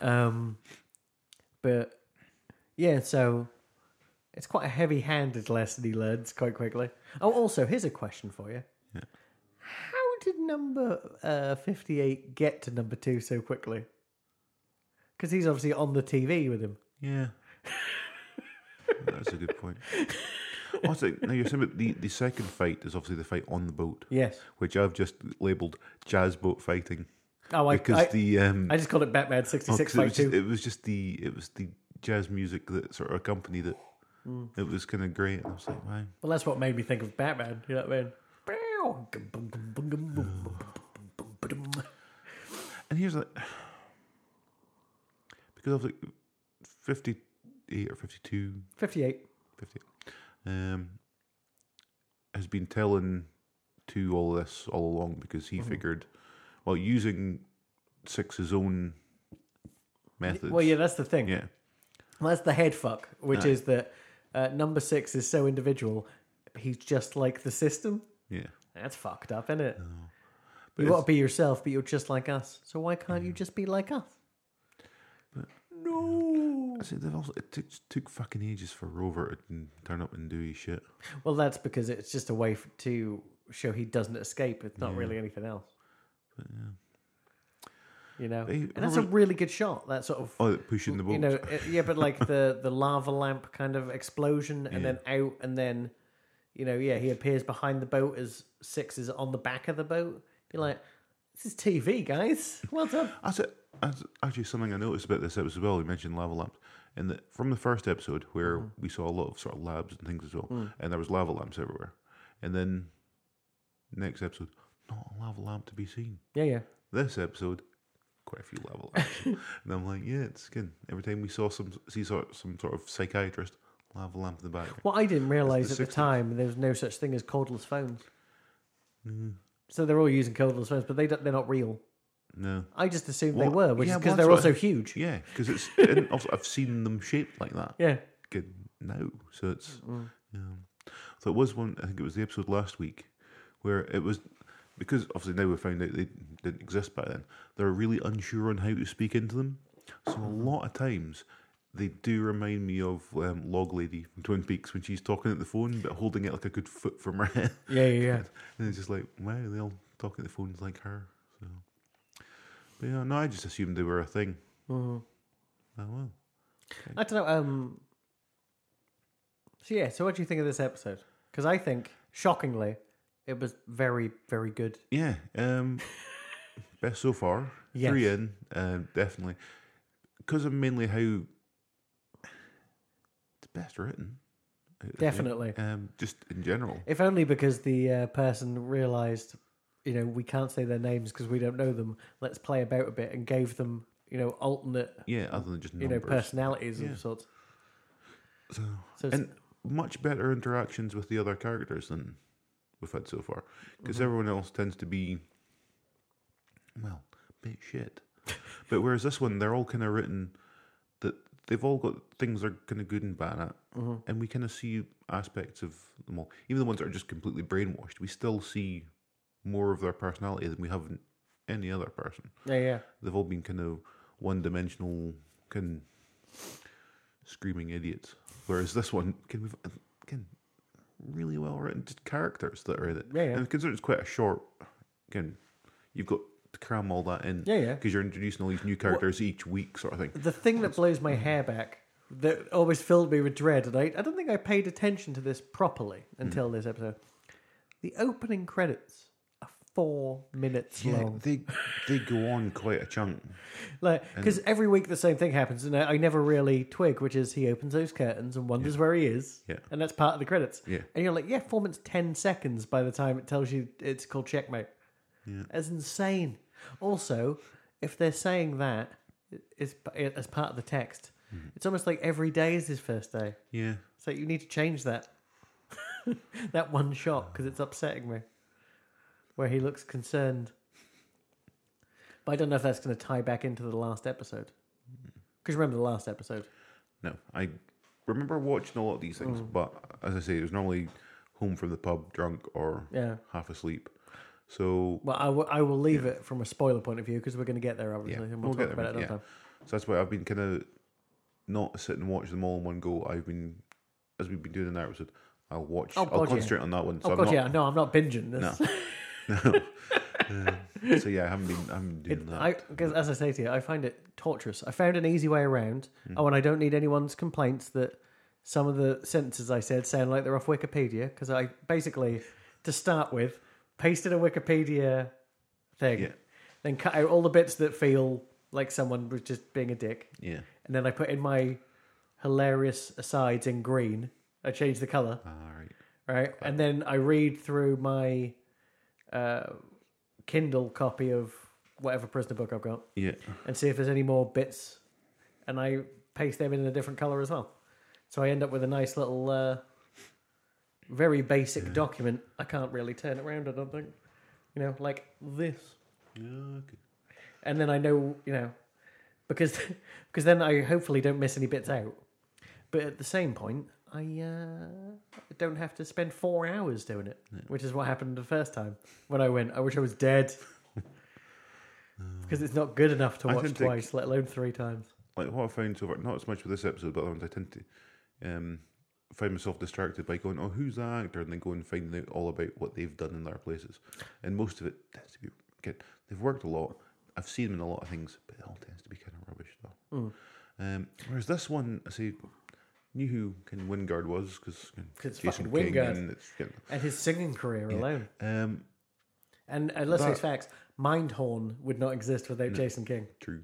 Um, but yeah, so it's quite a heavy-handed lesson he learns quite quickly. Oh, also, here's a question for you: Yeah. How did number uh, fifty-eight get to number two so quickly? Because he's obviously on the TV with him. yeah. That's a good point. Also, now you're saying about the, the second fight is obviously the fight on the boat. Yes. which I've just labelled jazz boat fighting Oh, I because I, the um, I just called it Batman oh, sixty-six 'cause it, fight was just, two. it was just the it was the jazz music that sort of accompanied it. Hmm. It was kind of great. I was like, wow. Well, that's what made me think of Batman. You know what I mean? And here's like because of like fifty eight or 52, Fifty-eight. 58, um, has been telling to all this all along because Mm-hmm. he figured, well, using Six's own methods. Well, yeah, that's the thing. yeah. Well, that's the head fuck, which is that uh, number six is so individual. He's just like the system. Yeah. That's fucked up, isn't it? But you want to be yourself, but you're just like us. So why can't you just be like us? no. I said they've also it took, took fucking ages for Rover to turn up and do his shit. Well, that's because it's just a way f to show he doesn't escape. It's not really anything else. yeah. You know, and that's a Robert- really good shot. That sort of Oh, pushing the boat. you know, uh, yeah, but like the the lava lamp kind of explosion, and then out, and then you know, yeah, he appears behind the boat as Six is on the back of the boat. You're like, this is TV, guys. Well done. That's it. That's actually something I noticed about this episode as well. You mentioned lava lamps, and that from the first episode where Mm-hmm. we saw a lot of sort of labs and things as well, Mm. and there was lava lamps everywhere, and then next episode, not a lava lamp to be seen. Yeah, yeah. This episode, quite a few lava lamps. and I'm like, yeah, it's good. Every time we saw some see sort some sort of psychiatrist, lava lamp in the back. What I didn't realize the at the time there was no such thing as cordless phones. Mm. So they're all using cordless phones, but they don't, they're not real. No. I just assumed they were, which yeah, is because they're that's also what- huge. Yeah, because it's and also I've seen them shaped like that. Yeah. Good now, so it's Mm. yeah. So it was one. I think it was the episode last week where it was because obviously now we found out they didn't exist back then. They're really unsure on how to speak into them. So a Mm-hmm. lot of times they do remind me of um, Log Lady from Twin Peaks when she's talking at the phone but holding it like a good foot from her head. Yeah, yeah, yeah. And it's just like, wow, they all talk at the phones like her. So, but yeah, no, I just assumed they were a thing. Mhm. Oh well. I don't know. Um. So yeah, so what do you think of this episode? Because I think, shockingly, it was very, very good. Yeah. Um, best so far. Yes. Three in, um, definitely. Because of mainly how best written. Definitely. Um, just in general. If only because the uh, person realised, you know, we can't say their names because we don't know them. Let's play about a bit and gave them, you know, alternate, Yeah, other than just you know, personalities Yeah. of sorts. So, So and much better interactions with the other characters than we've had so far. Because Mm-hmm. everyone else tends to be, well, a bit shit. but whereas this one, they're all kind of written they've all got things that are kind of good and bad at. Mm-hmm. And we kind of see aspects of them all. Even the ones that are just completely brainwashed, we still see more of their personality than we have in any other person. yeah, yeah. They've all been kind of one dimensional, kind screaming idiots. Whereas this one, can we again really well written characters that are in it. Yeah, yeah. And considering it's quite a short, again, you've got to cram all that in. Yeah, yeah. Because you're introducing all these new characters each week, sort of thing. The thing that blows my hair back, that always filled me with dread, and I, I don't think I paid attention to this properly until mm. this episode. The opening credits are four minutes Yeah, long. they they go on quite a chunk. Like, because every week the same thing happens, and I, I never really twig, which is he opens those curtains and wonders where he is, Yeah. and that's part of the credits. Yeah. And you're like, yeah, four minutes, ten seconds by the time it tells you it's called checkmate. Yeah. That's insane. Also, if they're saying that is as part of the text, Mm-hmm. it's almost like every day is his first day. Yeah. So you need to change that. that one shot because it's upsetting me. Where he looks concerned. But I don't know if that's going to tie back into the last episode. Because remember the last episode? No, I remember watching a lot of these things, Mm. but as I say, it was normally home from the pub, drunk or Yeah. half asleep. So Well, I will- I will leave it from a spoiler point of view because we're going to get there, obviously, Yeah, and we'll, we'll talk about it another yeah. time. So that's why I've been kind of not sit and watch them all in one go. I've been, as we've been doing in that episode, I'll watch. Oh, I'll God, yeah. concentrate on that one. So Oh, I'm God, not, yeah. No, I'm not binging this. No. Um, so yeah, I haven't been. I haven't been doing It, that. Because as I say to you, I find it torturous. I found an easy way around. Oh, and I don't need anyone's complaints that some of the sentences I said sound like they're off Wikipedia. Because I basically, to start with, pasted a Wikipedia thing, Yeah. then cut out all the bits that feel like someone was just being a dick, yeah. and then I put in my hilarious asides in green. I changed the color, All right. right, and then I read through my uh, Kindle copy of whatever prisoner book I've got Yeah. and see if there's any more bits, and I paste them in a different color as well. So I end up with a nice little, uh, very basic document. I can't really turn it around. I don't think, you know, like this. Yeah. Okay. And then I know, you know, because because then I hopefully don't miss any bits out. But at the same point, I uh, don't have to spend four hours doing it, which is what happened the first time when I went. I wish I was dead. Because it's not good enough to watch think- twice, let alone three times. Like what I found so far, not as much with this episode, but other ones I tend to um, find myself distracted by going, "Oh, who's that actor?" and then go and find out all about what they've done in their places. And most of it tends to be good. They've worked a lot. I've seen them in a lot of things, but it all tends to be kind of rubbish though. Um, whereas this one, I say, knew who of Wyngarde was because fucking Wyngarde. and it's kind And his singing career alone. um, And uh, let's face facts, Mindhorn would not exist without Jason King. True.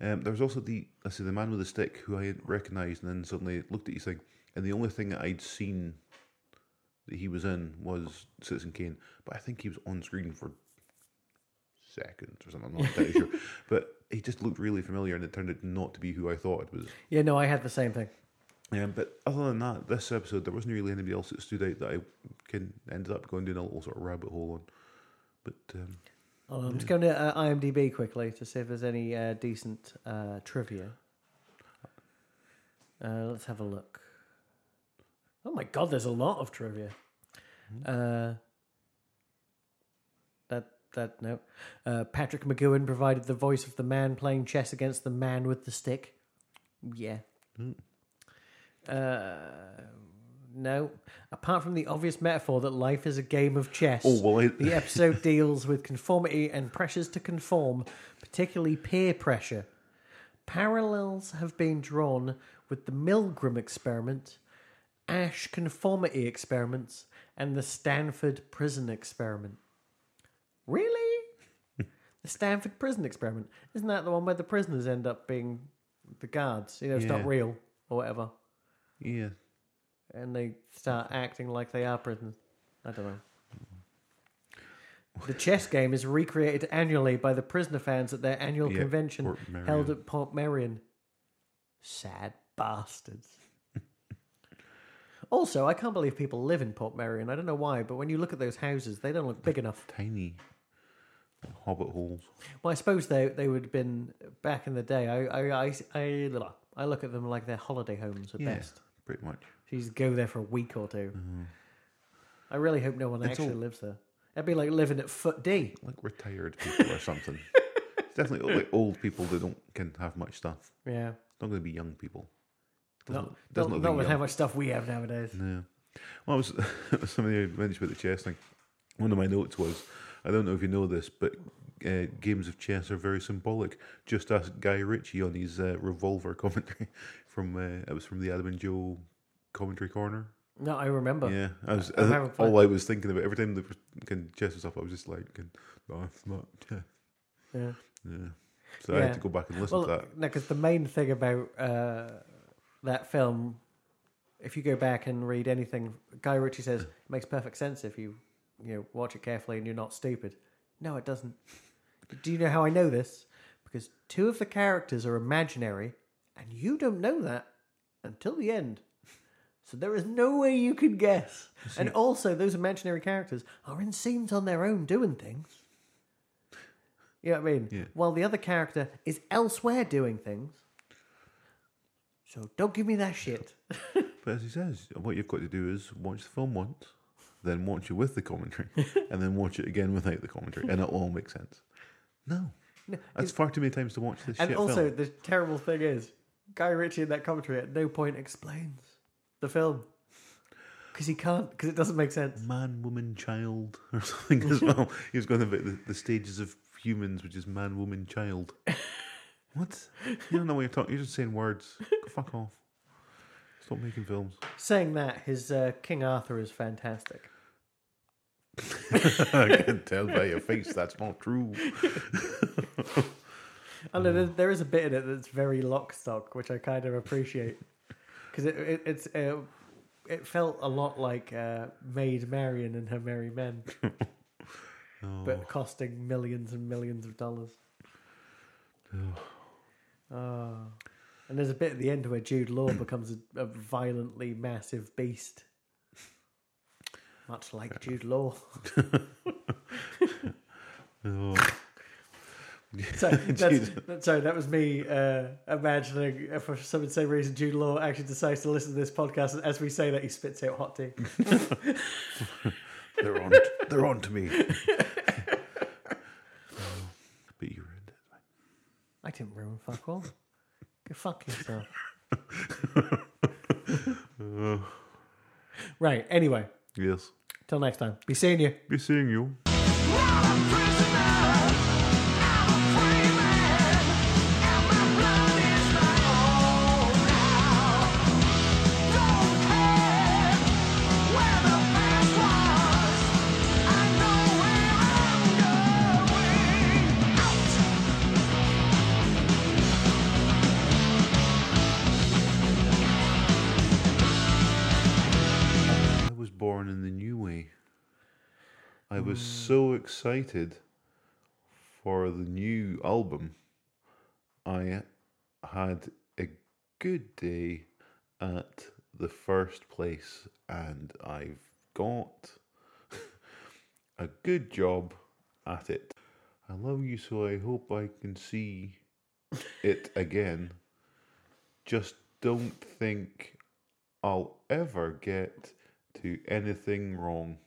Um, there was also the I say the man with the stick who I recognised, and then suddenly looked at you thing, and the only thing that I'd seen that he was in was Citizen Kane, but I think he was on screen for seconds or something. I'm not entirely sure, but he just looked really familiar, and it turned out not to be who I thought it was. Yeah, no, I had the same thing. Yeah, but other than that, this episode there wasn't really anybody else that stood out that I can ended up going down a little sort of rabbit hole on. But um, on, I'm just going to uh, IMDb quickly to see if there's any uh, decent uh, trivia. Uh, let's have a look. Oh my god, there's a lot of trivia. Uh, that that no. Uh, Patrick McGoohan provided the voice of the man playing chess against the man with the stick. Yeah. Uh, no. Apart from the obvious metaphor that life is a game of chess, Oh, well, I- the episode deals with conformity and pressures to conform, particularly peer pressure. Parallels have been drawn with the Milgram experiment, Asch conformity experiments, and the Stanford prison experiment. Really? the Stanford prison experiment? Isn't that the one where the prisoners end up being the guards? You know, it's not Yeah. real or whatever. yeah, And they start acting like they are prisoners. I don't know. The chess game is recreated annually by the prisoner fans at their annual Yeah, convention Port held at Portmeirion. Sad bastards. Also, I can't believe people live in Portmeirion. I don't know why, but when you look at those houses, they don't look big enough. tiny hobbit holes. Well, I suppose they they would have been back in the day. I I I, I, I look at them like they're holiday homes at Yeah, best. pretty much. So you just go there for a week or 2 I really hope no one Mm-hmm. It's actually all- lives there. It'd be like living at Foot D. Like retired people or something. It's definitely like old people that don't can have much stuff. Yeah. It's not going to be young people. Doesn't- not, doesn't not, like with how much stuff we have nowadays. No. Well, I was somebody mentioned about the chess thing. One of my notes was, I don't know if you know this, but uh, games of chess are very symbolic. Just ask Guy Ritchie on his uh, Revolver commentary from uh, it was from the Adam and Joe commentary corner. No, I remember. Yeah, I was I haven't all I was thinking about every time the can chess was up. I was just like, no, it's not chess. Yeah. Yeah. So I had to go back and listen Well, to that. no, because the main thing about uh, that film, if you go back and read anything, Guy Ritchie says it makes perfect sense if you you know watch it carefully and you're not stupid. No, it doesn't. Do you know how I know this? Because two of the characters are imaginary, and you don't know that until the end. So there is no way you could guess. And also, those imaginary characters are in scenes on their own doing things. You know what I mean? Yeah. While the other character is elsewhere doing things. So don't give me that shit. But as he says, what you've got to do is watch the film once, then watch it with the commentary, and then watch it again without the commentary, and it'll all makes sense. No. no That's far too many times to watch this and also, film. the terrible thing is, Guy Ritchie in that commentary at no point explains the film. Because he can't, because it doesn't make sense. Man, woman, child, or something as well. he was going about the, the stages of humans, which is man, woman, child. What? You don't know what you're talking. You're just saying words. Go fuck off. Stop making films. Saying that, his uh, King Arthur is fantastic. I can tell by your face that's not true. And there, there is a bit in it that's very lock stock, which I kind of appreciate. Because it, it, it's, uh, it felt a lot like uh, Maid Marian and her Merry Men, but costing millions and millions of dollars. Oh. And there's a bit at the end where Jude Law becomes a, a violently massive beast. Much like Jude Law. Oh. So that's, that, sorry, that was me uh, imagining if for some insane reason Jude Law actually decides to listen to this podcast, and as we say that, he spits out hot tea. They're on. They're on to me. but you ruined it. I didn't ruin fuck all. Go fuck yourself. right. Anyway, Yes. till next time. Be seeing you. Be seeing you. Born in the new way. I was hmm. so excited for the new album, I had a good day at the first place and I've got a good job at it. I love you, so I hope I can see it again. Just don't think I'll ever get to anything wrong.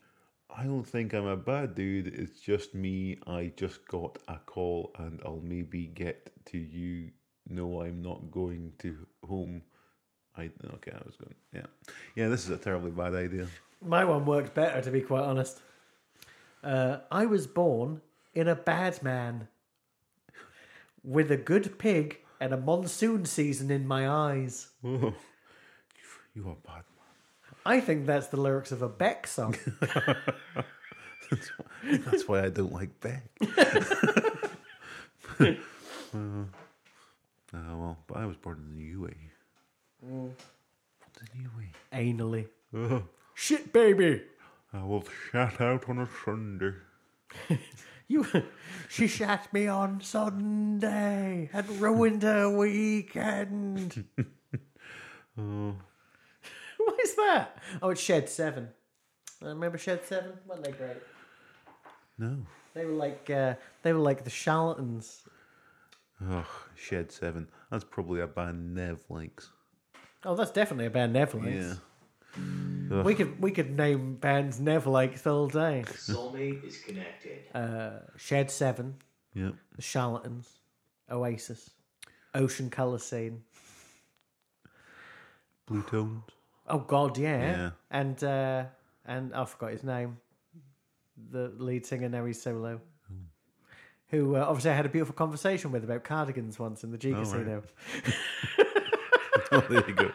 I don't think I'm a bad dude. It's just me. I just got a call and I'll maybe get to you. No, I'm not going to home. I okay, I was going. Yeah, yeah. This is a terribly bad idea. My one worked better, to be quite honest. Uh, I was born in a bad man with a good pig and a monsoon season in my eyes. Oh, you are bad. I think that's the lyrics of a Beck song. That's why I don't like Beck. uh, well, but I was born in the UAE. What's in the Anally. UAE? Shit, baby! I will shout out on a Sunday. You, she shat me on Sunday and ruined her weekend. What is that? Oh, it's Shed Seven. I remember Shed Seven. Weren't they great? No. They were like uh, they were like the charlatans. Oh, Shed 7. That's probably a band Nev likes. Oh, that's definitely a band Nev likes. Yeah. We could we could name bands Nev likes all day. Soulmate is connected. Uh, Shed Seven, Yep. the Charlatans, Oasis, Ocean Colour Scene. Bluetones. Oh God, yeah. Yeah. And uh, and I forgot his name. The lead singer now he's solo. Who uh, obviously I had a beautiful conversation with about cardigans once in the G Oh. Casino. Oh, there you go.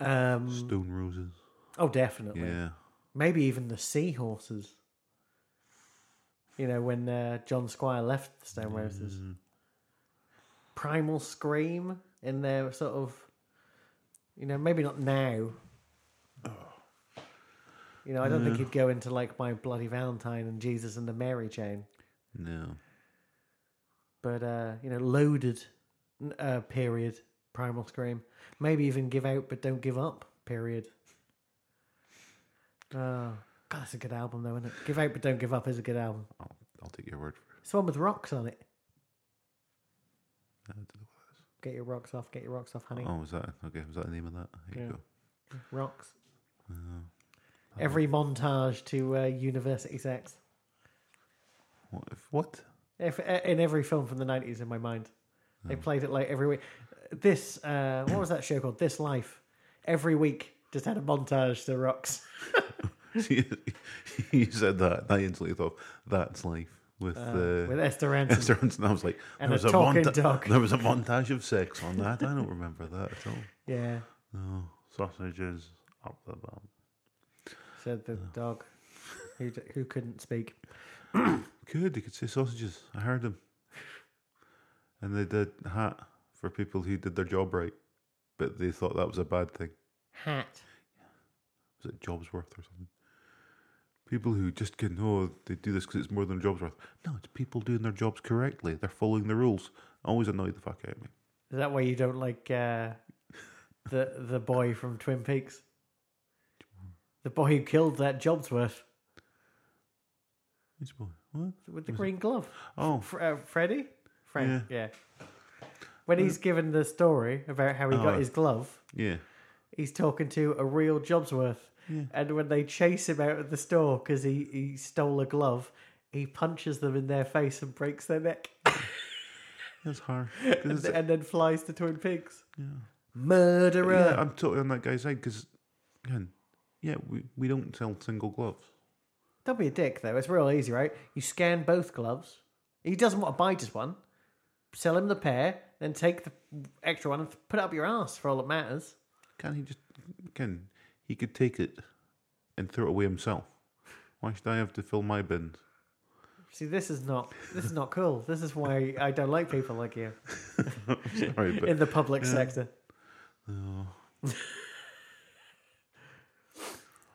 Um, Stone Roses. oh, definitely. Yeah. Maybe even the Seahorses. You know when uh, John Squire left the Stone Roses. Primal Scream in their sort of, you know, maybe not now. You know, I don't think he'd go into like My Bloody Valentine and Jesus and the Mary Chain. No. but uh, you know, loaded uh, period. Primal Scream, maybe even give out but don't give up. Period. Oh, God, that's a good album though, isn't it? Give out but don't give up is a good album. I'll, I'll take your word for it. It's one with rocks on it. Get your rocks off. Get your rocks off, honey. Oh, was that? Okay, was that the name of that? There you go. Rocks. Every montage to uh, University Sex. What? If, what? If, uh, in every film from the nineties, in my mind, they played it like every week. This uh, what was that show called? This Life. Every week, just had a montage to rocks. you said that. I instantly thought that's life with uh, with Esther Rantzen. Esther Rantzen. I was like, And there a was talking monta- dog. There was a montage of sex on that. I don't remember that at all. Yeah, No sausages up the bum. said the dog, who d- who couldn't speak. Good, he could say sausages. I heard him. And they did hat for people who did their job right, but they thought that was a bad thing. Hat. Was it Jobsworth or something? People who just can know they do this because it's more than a job's worth. No, it's people doing their jobs correctly. They're following the rules. Always annoy the fuck out of me. Is that why you don't like uh, the the boy from Twin Peaks? The boy who killed that Jobsworth Which boy? What? with the green glove. Oh, Fr- uh, Freddy? Frank, yeah. When he's given the story about how he Oh, got his glove, yeah. he's talking to a real Jobsworth. And when they chase him out of the store because he, he stole a glove, he punches them in their face and breaks their neck. That's hard. and, and then flies to Twin Peaks. Murderer. yeah, I'm totally on that guy's side because, again, yeah, we, we don't sell single gloves. Don't be a dick, though. It's real easy, right? You scan both gloves. He doesn't want to buy just one. Sell him the pair, then take the extra one and put it up your ass for all that matters. Can't he just, again, he could take it and throw it away himself. Why should I have to fill my bins? See, this is not this is not cool. This is why I don't like people like you Sorry, but in the public sector. Oh.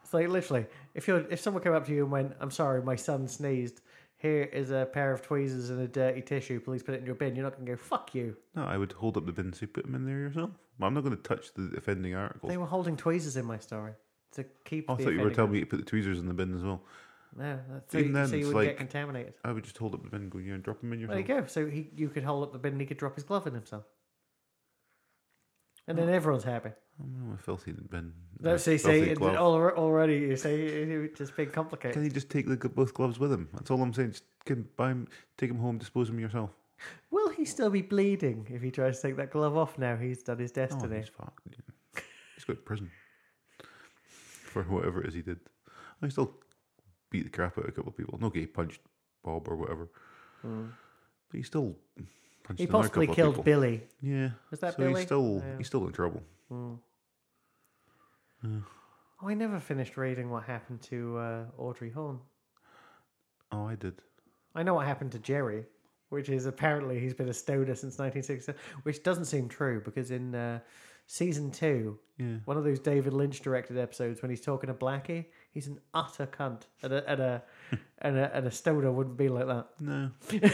It's like literally, if you're if someone came up to you and went, "I'm sorry, my son sneezed. Here is a pair of tweezers and a dirty tissue. Please put it in your bin." You're not going to go, "Fuck you." No, I would hold up the bin and say, put them in there yourself. I'm not going to touch the offending articles. They were holding tweezers in my story to keep. Oh, I the thought you were offending telling me to put the tweezers in the bin as well. No, that's so, Even you- then, so you it's would like- get contaminated. I would just hold up the bin and go, yeah, drop them in your. There you go. So he, you could hold up the bin and he could drop his glove in himself. And then everyone's happy. I'm a filthy bin. No, filthy see, glove. al- already you say it's just being complicated. Can you just take the, both gloves with him? That's all I'm saying. Just can buy 'em, take them home, dispose them yourself. Will he still be bleeding if he tries to take that glove off now he's done his Oh, destiny? he's fucked. yeah. He's got to prison for whatever it is he did. I still beat the crap out of a couple of people. No, he punched Bob or whatever. But he still punched he possibly couple of killed. Billy. Yeah. Was that so Billy? He's still Yeah. he's still in trouble. Oh, I never finished reading what happened to uh, Audrey Horne. Oh, I did. I know what happened to Jerry, which is apparently he's been a stoner since 1960, which doesn't seem true because in uh, season two, Yeah. one of those David Lynch directed episodes when he's talking to Blackie, he's an utter cunt, and a and a and a, and a stoner wouldn't be like that. No.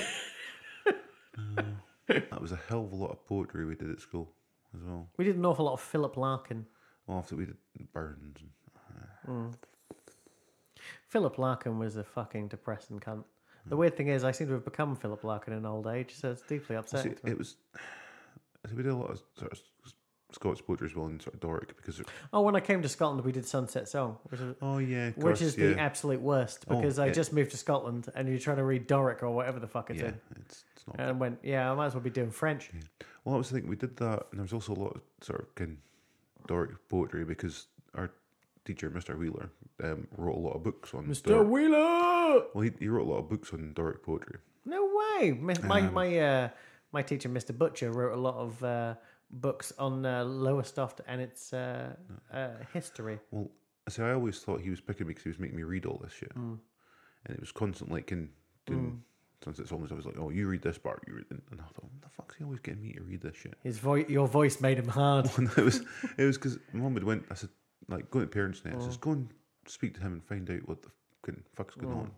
No. That was a hell of a lot of poetry we did at school as well. We did an awful lot of Philip Larkin. Well, after we did Burns. And, Philip Larkin was a fucking depressing cunt. The weird thing is, I seem to have become Philip Larkin in old age, so it's deeply see, upsetting. to me. it was. We did a lot of sort of Scots poetry as well in sort of Doric because. it- Oh, when I came to Scotland, we did Sunset Song, which is, Oh yeah, of which is yeah. the absolute worst Oh, because I it- just moved to Scotland and you're trying to read Doric or whatever the fuck it's yeah, in. it's it's not. And I went, yeah, I might as well be doing French. Well, I was thinking we did that, and there was also a lot of sort of kind of Doric poetry because our teacher, Mr. Wheeler, um, wrote a lot of books on Mr. Doric. Wheeler! Well, he, he wrote a lot of books on Doric poetry. No way! My my Um, my, uh, my teacher, Mr. Butcher, wrote a lot of uh, books on uh, Lowestoft and its uh, uh, history. Well, see, I always thought he was picking me because he was making me read all this shit, and it was constant like in doing. Since it's almost, I was like, "Oh, you read this part, you read," and I thought, "What the fuck's he always getting me to read this shit?" His voice, your voice made him hard. And it was, it was because mum had went. I said, like, go to parents' night. Says, go and speak to him and find out what the fuck's going mm. on.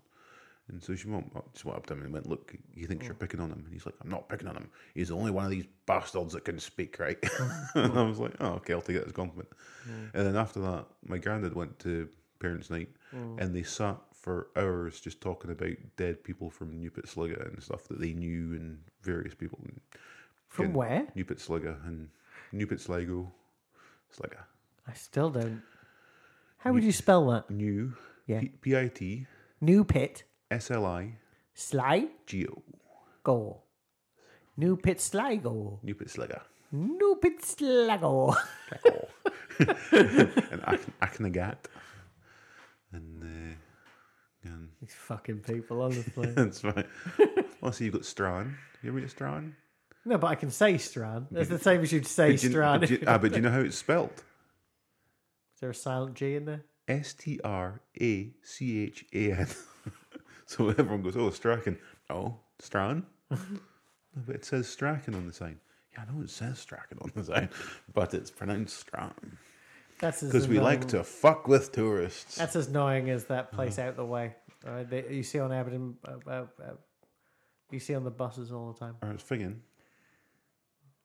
And so she went, just went up to him and went, look, he thinks you're mm. picking on him. And he's like, I'm not picking on him. He's the only one of these bastards that can speak, right? and I was like, oh, okay, I'll take it as a compliment. Mm. And then after that, my granddad went to parents' night and they sat for hours just talking about dead people from Newport Sliga and stuff that they knew and various people. And From where? Newport Sliga and Newport Sligo. Sliga. I still don't. How would you spell that? New. Yeah. P I T New pit, S-L-I. Sligo, G-O. New pit Sligo, Newport Sliga. New pit Sligo. and Ac- Achnagat. And, uh, and These fucking people, honestly. that's right. Well, so you've got Strahan. You ever read Strahan? no, but I can say Strand. That's the same as you'd say But do you- Strand. but do you- ah, but do you know how it's spelled? Is there a silent J in there? S T R A C H A N. So everyone goes, oh, Strachan. Oh, Strahan? no, but it says Strachan on the sign. Yeah, I know it says Strachan on the sign, but it's pronounced Strahan. That's Because we like to fuck with tourists. That's as annoying as that Uh-huh. place out the way. Uh, they, you see on Aberdeen, uh, uh, uh, you see on the buses all the time. Or it's Fingen.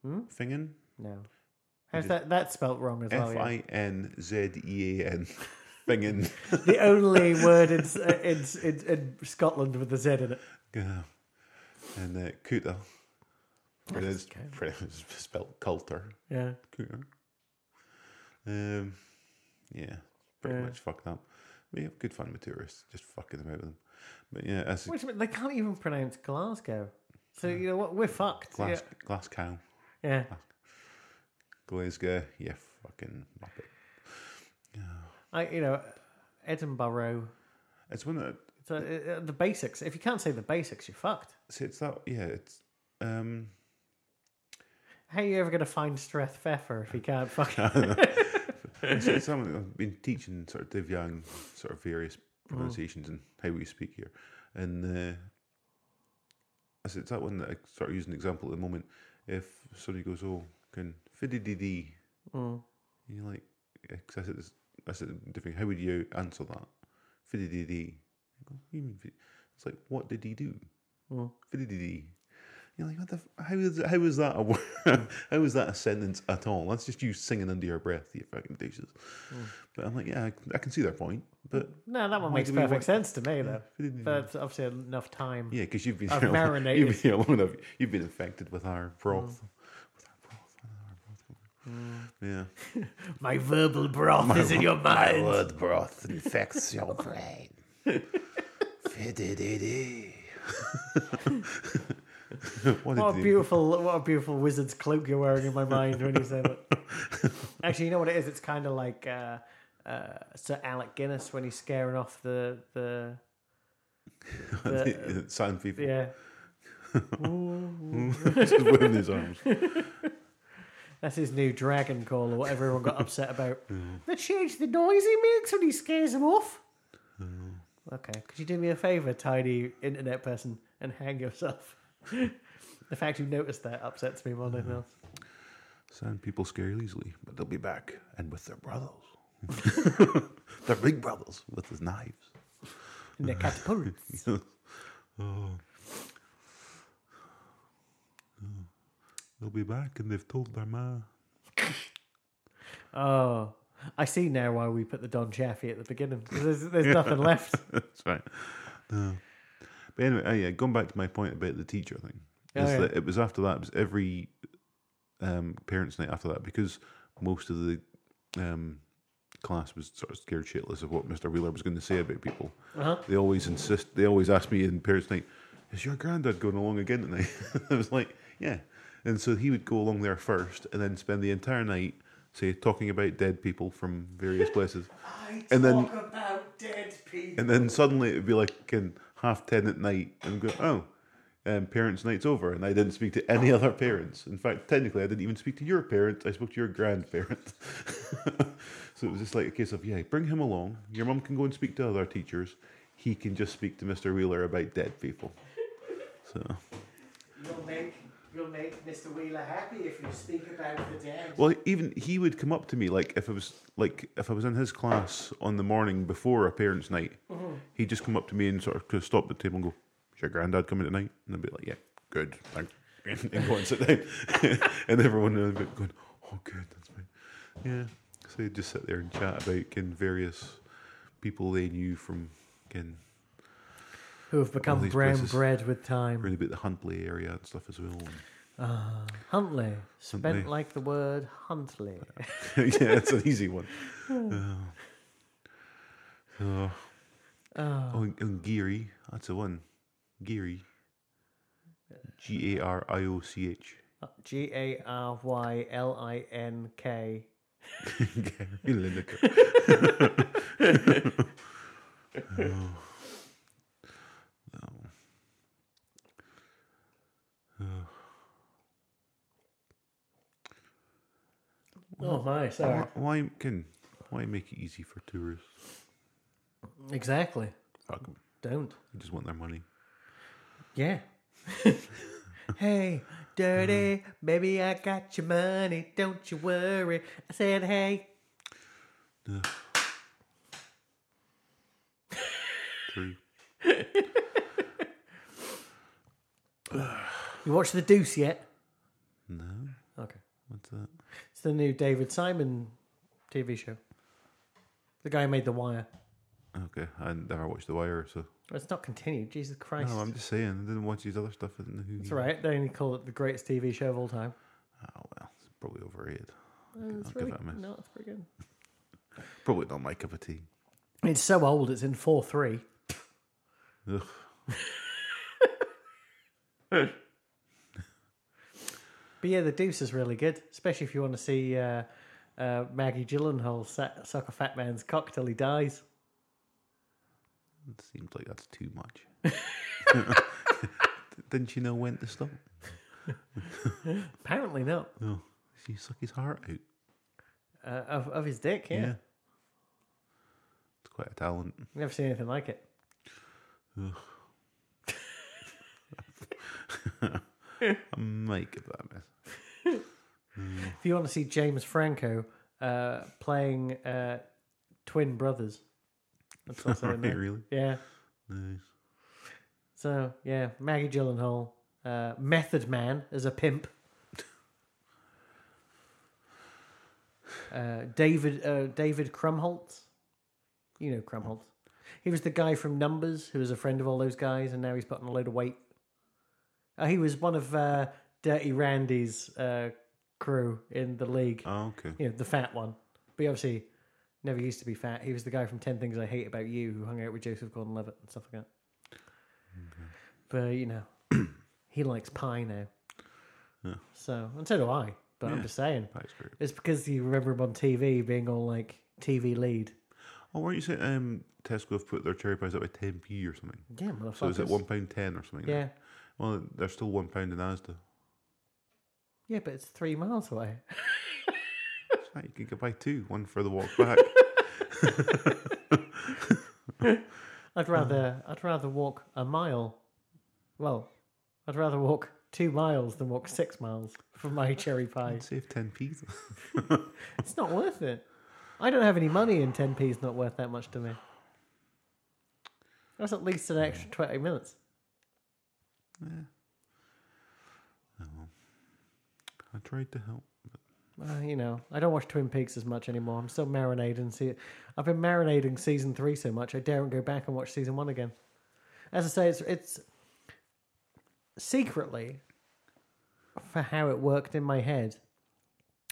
Hmm? Fingen? No, how's that? That's spelt wrong as well. F Yeah. I N Z E A N. The only word in, in, in, in Scotland with a Z in it. Yeah. And uh, Cooter. It is okay. pretty much spelled Coulter. Yeah. Cooter. Um, yeah, pretty Yeah. much fucked up. We have good fun with tourists, just fucking them out with them. But yeah, as Wait a minute, they can't even pronounce Glasgow. So you know what? We're fucked. glass, glass cow, Yeah. Glasgow, yeah, fucking muppet. I, you know, Edinburgh. It's one that It's the basics. If you can't say the basics, you're fucked. see, it's that yeah, it's um, How are you ever going to find Strathpfeffer if you can't fucking? it's, it's something I've been teaching sort of Div Young, sort of various pronunciations and how we speak here, and uh, I said it's that one that I sort of use an example at the moment. If somebody goes, "Oh, can fiddy dee," Mm. you're like, because I said this, I said, different, how would you answer that? Go, "What do you mean fid-" It's like, what did he do? Mm. Fiddy-dee-dee. You're like, what the? F- how is how is that a word? how is that a sentence at all? That's just you singing under your breath, you fucking douches. Mm. But I'm like, yeah, I, I can see their point, but No, that one makes perfect want- sense to me, though. Yeah. But obviously, enough time. yeah, because you've been I've here long- marinated. You've been here long enough. You've been infected with our broth. With our broth. with our broth. Yeah. My verbal broth is in your mind. word broth infects your brain. What What a beautiful, what a beautiful wizard's cloak you're wearing in my mind when you say that. Actually, you know what it is? It's kind of like uh, uh, Sir Alec Guinness when he's scaring off the the do? Sound people. yeah. Just waving his arms. That's his new dragon call or whatever everyone got upset about. They changed the noise he makes when he scares them off. Okay, could you do me a favour, tiny internet person, and hang yourself? the fact you noticed that upsets me more than mm-hmm. anything else. Sound people scare easily, but they'll be back and with their brothers. their big brothers with his knives. And their catapults. oh. They'll be back and they've told their ma. Oh, I see now why we put the Don Chaffey at the beginning. 'cause There's, there's nothing left. That's right. No. But anyway, oh yeah, going back to my point about the teacher thing, Oh, is yeah. that it was after that, it was every um, parents' night after that, because most of the um, class was sort of scared shitless of what Mr. Wheeler was going to say about people. Uh-huh. They always insist, they always ask me in parents' night, is your granddad going along again tonight? I was like, yeah. And so he would go along there first and then spend the entire night, say, talking about dead people from various places. I And then- about dead people. And then suddenly it would be like in half ten at night and go, oh, um, parents' night's over. And I didn't speak to any other parents. In fact, technically, I didn't even speak to your parents. I spoke to your grandparents. so it was just like a case of, yeah, bring him along. Your mum can go and speak to other teachers. He can just speak to Mr. Wheeler about dead people. So, You'll make Mr. Wheeler happy if you speak about the dead. well, even he would come up to me like if I was like if I was in his class on the morning before a parents' night, mm-hmm. he'd just come up to me and sort of stop at the table and go, "Is your granddad coming tonight?" And I'd be like, "Yeah, good, thanks," and go and sit down, and everyone would be going, "Oh, good, that's fine." Yeah, so they'd just sit there and chat about various people they knew from kin Who have become brown bread with time. really about the Huntly area and stuff as well. Ah, Huntly. Spent Huntly. like the word Huntly. yeah, it's an easy one. Oh. Oh. Oh, and, and Geary, that's the one. Geary. G A R I O C H. Uh, G A R Y L I N K. Gary Lineker. oh. Oh, oh my, sorry. Why, why can why make it easy for tourists? Exactly. Fuck 'em. Don't. They just want their money. Yeah. hey, dirty baby, I got your money. Don't you worry. I said, hey. True. You watched The Deuce yet? No, Okay. what's that? The new David Simon TV show. The guy who made The Wire. Okay, I never watched The Wire, so It's not continued. Jesus Christ. no, I'm just saying. I didn't watch his other stuff. I didn't know who. It's he- right. They only call it the greatest TV show of all time. Oh well, it's probably overrated. Uh, I'll It's give really, it a miss. no, it's pretty good. Probably not my cup of tea. It's so old. It's in four three. Ugh. But yeah, The Deuce is really good, especially if you want to see uh, uh, Maggie Gyllenhaal sa- suck a fat man's cock till he dies. It seems like that's too much. Didn't you know when to stop? Apparently not. No, she suck his heart out. Uh, of, of his dick, yeah. Yeah. It's quite a talent. Never seen anything like it. I might give that a miss. If you want to see James Franco uh, playing uh, twin brothers. That's also in there. really? Yeah. Nice. So yeah, Maggie Gyllenhaal, uh, Method Man as a pimp. Uh, David uh, David Krumholtz, you know Krumholtz. He was the guy from Numbers who was a friend of all those guys, and now he's put on a load of weight. Uh, he was one of uh, Dirty Randy's uh, crew in the league. Oh, okay. You know, the fat one. But he obviously never used to be fat. He was the guy from 10 Things I Hate About You who hung out with Joseph Gordon Levitt and stuff like that. But, you know, he likes pie now. Yeah. So, and so do I. But I'm just saying. It's because you remember him on TV being all like TV lead. Oh, weren't you saying um, Tesco have put their cherry pies up by 10p or something? Yeah, motherfuckers. So is it one pound ten or something? Yeah. Well, they're still one pound in Asda. Yeah, but it's three miles away. Fine, You can go buy two, one for the walk back. I'd rather I'd rather walk a mile. Well, I'd rather walk two miles than walk six miles for my cherry pie. Save ten p. It's not worth it. I don't have any money, and 10p is not worth that much to me. That's at least an extra 20 minutes. I tried to help. Uh, you know, I don't watch Twin Peaks as much anymore. I'm still marinating. See, I've been marinating season three so much, I daren't go back and watch season one again. As I say, it's it's secretly for how it worked in my head.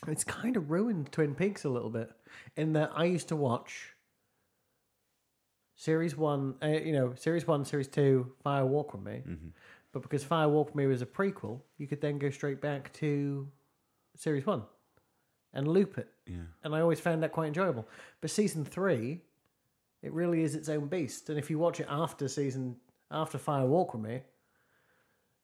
It's kind of ruined Twin Peaks a little bit in that I used to watch series one, uh, you know, series one, series two, Fire Walk with Me, but because Fire Walk with Me was a prequel, you could then go straight back to series one and loop it. Yeah. And I always found that quite enjoyable. But season three, it really is its own beast. And if you watch it after season after Fire Walk with Me,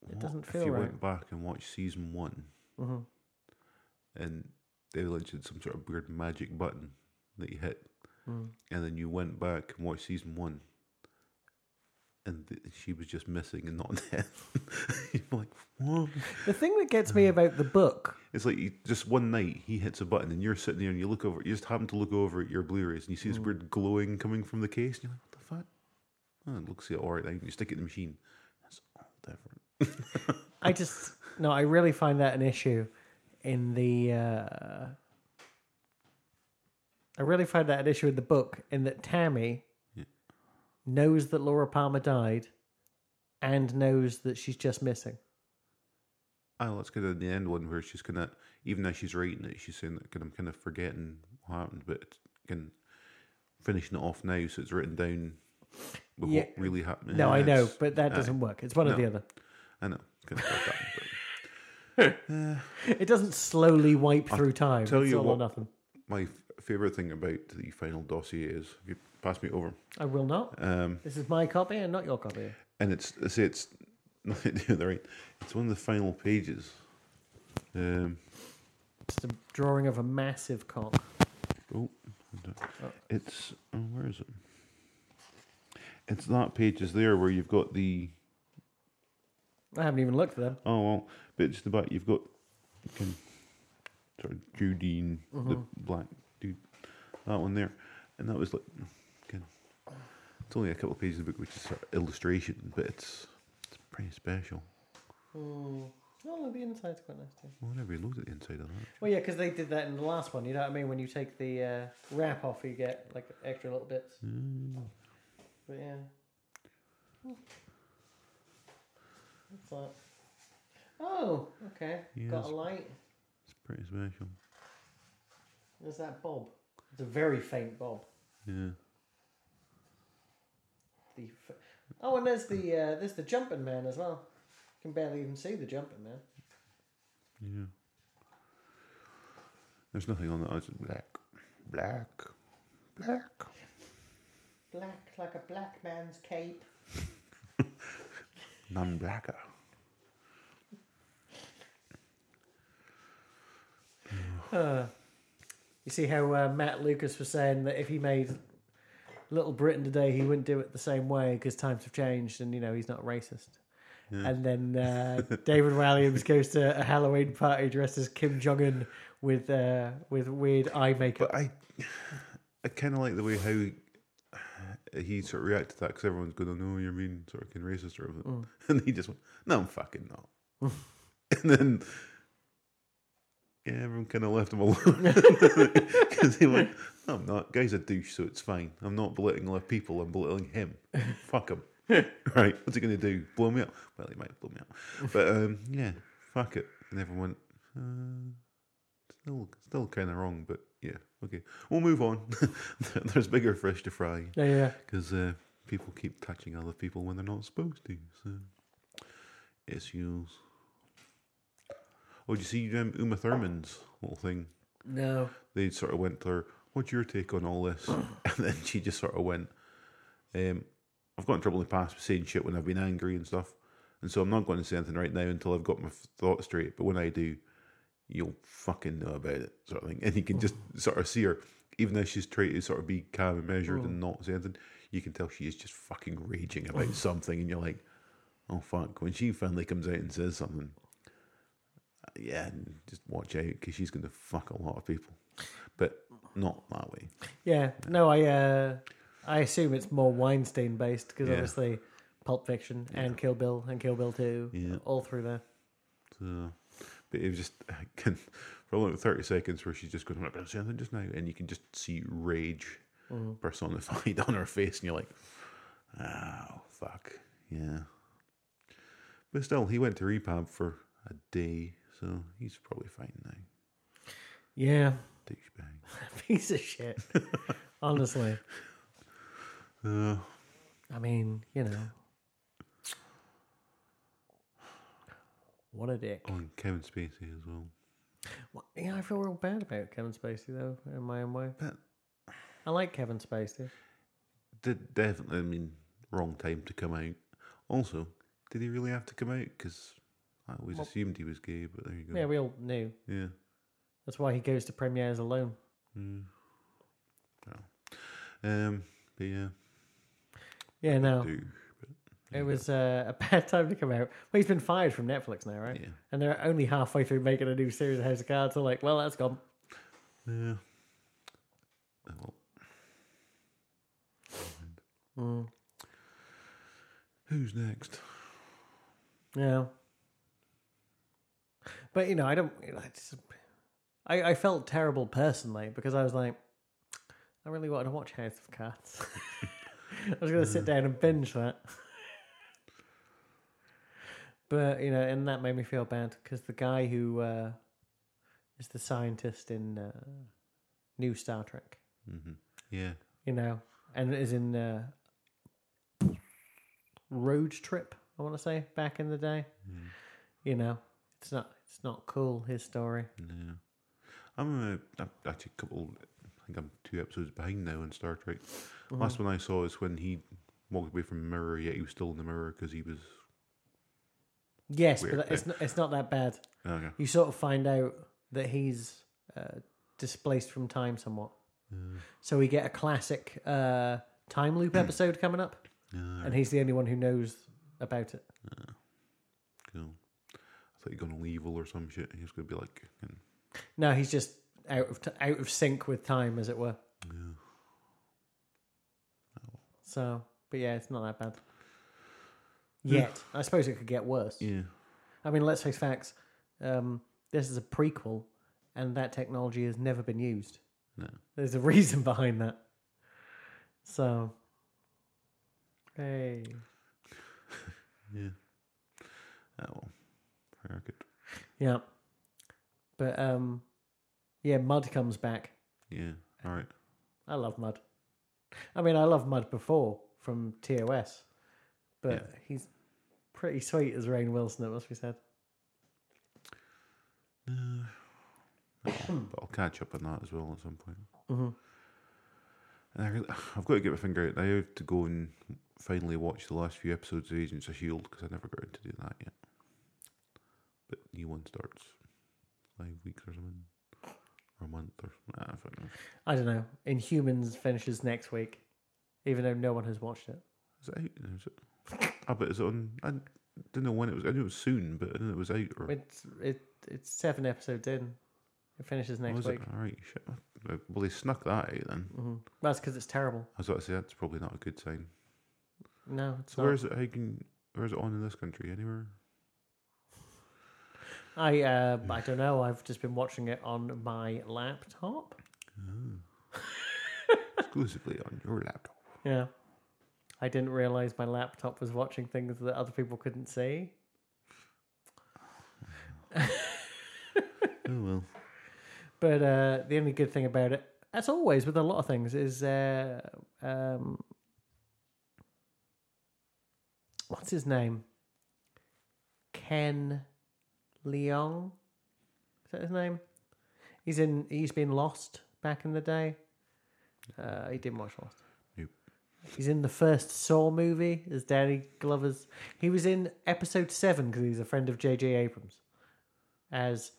it doesn't feel if you right. went back and watched season one, Mm-hmm. and they had some sort of weird magic button that you hit, Mm. and then you went back and watched season one, and th- she was just missing and not there. You're like, what? The thing that gets me about the book, It's like you, just one night he hits a button and you're sitting there and you look over. You just happen to look over at your Blu-rays and you see this Mm. weird glowing coming from the case. And you're like, what the fuck? Oh, it looks all right. You stick it in the machine. That's all different. I just no, I really find that an issue in the. Uh, I really find that an issue in the book in that Tammy knows that Laura Palmer died, and knows that she's just missing. Oh, that's kind of the end one where she's kind of, even as she's writing it, she's saying that I'm kind of forgetting what happened, but of finishing it off now, so it's written down with Yeah. what really happened. No, I know, but that doesn't work. It's one or the other. I know. That. But It doesn't slowly wipe through time. tell it's you all what- or nothing. my favorite thing about the final dossier is, if you pass me over, I will not. um, This is my copy and not your copy. and it's I say it's nothing to do with the right. It's one of the final pages. Um, It's a drawing of a massive cock. oh, it's oh, where is it? It's that page is there where you've got the I haven't even looked at them. oh well, but just back you've got can sort of Judine, the black dude, that one there, and that was like it's only a couple of pages of the book which is sort of illustration, but it's it's pretty special. Oh, the inside's quite nice too. Well, I never looked at the inside of that. Well, yeah, because they did that in the last one. You know what I mean? When you take the uh, wrap off, you get like extra little bits. But yeah. What's that? Oh, okay. Got a light. It's pretty special. There's that bob. It's a very faint bob. Yeah. The f- oh, and there's the uh, there's the jumping man as well. You can barely even see the jumping man. Yeah. There's nothing on that. It's just black, black, black. Black like a black man's cape. None blacker. You see how uh, Matt Lucas was saying that if he made Little Britain today, he wouldn't do it the same way because times have changed, and you know he's not racist. And then uh, David Walliams goes to a Halloween party dressed as Kim Jong Un with uh, with weird eye makeup. But I, I kind of like the way how he, he sort of reacted to that because everyone's going, "Oh no, you're being sort of racist or everything," and he just went, "No, I'm fucking not." and then yeah, everyone kind of left him alone because he went, "No, I'm not. Guy's a douche, so it's fine. I'm not belittling other people. I'm belittling him. fuck him." right? What's he going to do? Blow me up? Well, he might blow me up, but um, yeah, fuck it. And everyone went. Uh, Still, still kind of wrong, but yeah, okay. We'll move on. There's bigger fish to fry Yeah, yeah. because uh, people keep touching other people when they're not supposed to. So, issues. Oh, did you see um, Uma Thurman's little thing? No. They sort of went to her, "What's your take on all this?" and then she just sort of went, um, "I've got in trouble in the past with saying shit when I've been angry and stuff, and so I'm not going to say anything right now until I've got my thoughts straight. But when I do, you'll fucking know about it, sort of thing. And you can just sort of see her, even though she's trying to sort of be calm and measured and not say anything, you can tell she is just fucking raging about something, and you're like, oh fuck. When she finally comes out and says something, yeah, just watch out because she's going to fuck a lot of people, but not that way. Yeah. No, I uh, I assume it's more Weinstein based because Yeah. obviously Pulp Fiction and Kill Bill and Kill Bill 2 Yeah. all through there. So, but it was just can, for like thirty seconds where she's just going, "I'm not going to say anything just now," and you can just see rage personified on her face, and you're like, "Oh fuck, yeah." But still, he went to rehab for a day, so he's probably fine now. Yeah. Douchebag. Piece of shit. Honestly. Uh, I mean, you know. What a dick. on Kevin Spacey as well. Well, yeah, I feel real bad about Kevin Spacey though, in my own way. But I like Kevin Spacey. did definitely, I mean, wrong time to come out. Also, did he really have to come out? Because I always assumed he was gay, but there you go. Yeah, we all knew. yeah. That's why he goes to premieres alone. Um, but yeah, Yeah, no. do. But It was uh, a bad time to come out. Well, he's been fired from Netflix now, right? Yeah. And they're only halfway through making a new series of House of Cards. They're like, well, that's gone. yeah. Oh, well. Mm. Who's next? Yeah. But, you know, I don't. You know, I, just, I, I felt terrible personally because I was like, I really wanted to watch House of Cards. I was going to sit down and binge that. but, you know, and that made me feel bad because the guy who uh, is the scientist in uh, New Star Trek, mm-hmm. Yeah. you know, and is in uh, Road Trip, I want to say, back in the day. You know, it's not it's not cool, his story. Yeah. I'm, uh, I'm actually a couple. I think I'm two episodes behind now in Star Trek. Last one I saw is when he walked away from the mirror, yet he was still in the mirror because he was. Yes, Weird, but it's not, it's not that bad. Okay. You sort of find out that he's uh, displaced from time somewhat. So we get a classic uh, time loop episode coming up, and he's the only one who knows about it. Cool. I thought you were gonna leave or some shit. He was gonna be like, and, No, he's just out of t- out of sync with time, as it were. So, but yeah, it's not that bad. Yet, I suppose it could get worse. yeah, I mean, let's face facts. Um, this is a prequel, and that technology has never been used. no, There's a reason behind that. So, hey, yeah. Oh well, good. yeah, but um, yeah, Mudd comes back. Yeah, all right. I love Mudd. I mean, I love Mudd before from TOS, but Yeah. he's pretty sweet as Rainn Wilson. It must be said. But I'll catch up on that as well at some point. Mm-hmm. And I really, I've got to get my finger out. I have to go and finally watch the last few episodes of Agents of Shield because I never got into doing that yet. But new one starts five weeks or something, or a month or nah, I don't know. I don't know. Inhumans finishes next week, even though no one has watched it. Is it out? Is it? Ah, but is it on? I didn't know when it was. I knew it was soon, but I didn't know it was out. Or It's it it's seven episodes in. It finishes next Was week. it? All right, shit. Well, they snuck that out then. hmm That's because it's terrible. I was about to say that's probably not a good sign. No, it's So not. where is it? How can where is it on in this country? Anywhere? I uh, I don't know. I've just been watching it on my laptop. Exclusively on your laptop. Yeah. I didn't realize my laptop was watching things that other people couldn't see. Oh well. But uh, the only good thing about it, as always with a lot of things, is uh, um, what's his name? Ken Leung. Is that his name? He's in. He's been Lost back in the day. Uh, he didn't watch Lost. Nope. He's in the first Saw movie as Danny Glover's. He was in episode seven because he's a friend of J.J. Abrams as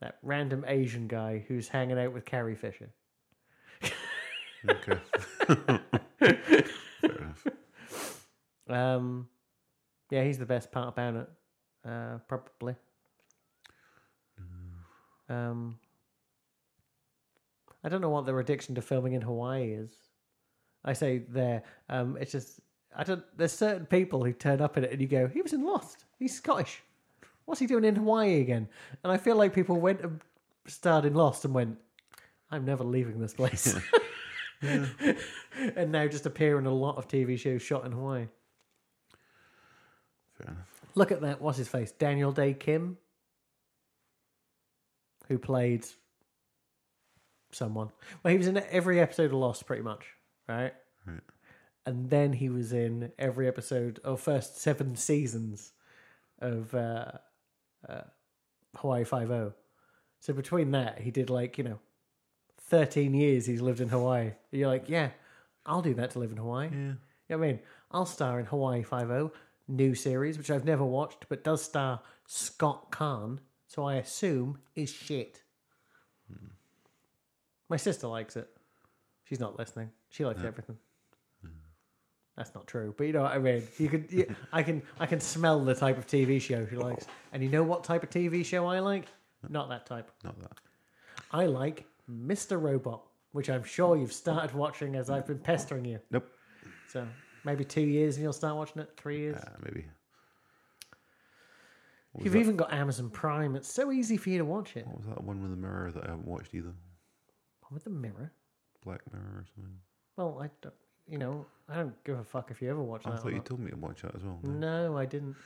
that random Asian guy who's hanging out with Carrie Fisher. Okay. Fair enough. Um, yeah, he's the best part about it, uh, probably. Um, I don't know what their addiction to filming in Hawaii is. I say there. Um, it's just I don't. There's certain people who turn up in it, and you go, "He was in Lost. He's Scottish. What's he doing in Hawaii again?" And I feel like people went and starred in Lost and went, "I'm never leaving this place." and now just appear in a lot of TV shows shot in Hawaii. Fair enough. Look at that. What's his face? Daniel Dae Kim, who played someone. Well, he was in every episode of Lost, pretty much, right? Right. And then he was in every episode of first seven seasons of uh, uh, Hawaii Five O. So between that, he did like you know, thirteen years. He's lived in Hawaii. You're like, yeah, I'll do that to live in Hawaii. Yeah. You know I mean? I'll star in Hawaii Five O, new series, which I've never watched, but does star Scott Caan, so I assume is shit. My sister likes it. She's not listening. She likes everything. That's not true, but you know what I mean. You could, you, I can, I can smell the type of TV show she likes, and you know what type of TV show I like? Not that type. Not that. I like Mr. Robot, which I'm sure you've started watching as I've been pestering you. Nope. So maybe two years and you'll start watching it. Three years. Uh, maybe. You've that, even got Amazon Prime. It's so easy for you to watch it. what was that one with the mirror that I haven't watched either? With the mirror. Black Mirror or something. Well, I don't. You know, I don't give a fuck if you ever watch I that. I thought you told me to watch that as well. No. No, I didn't.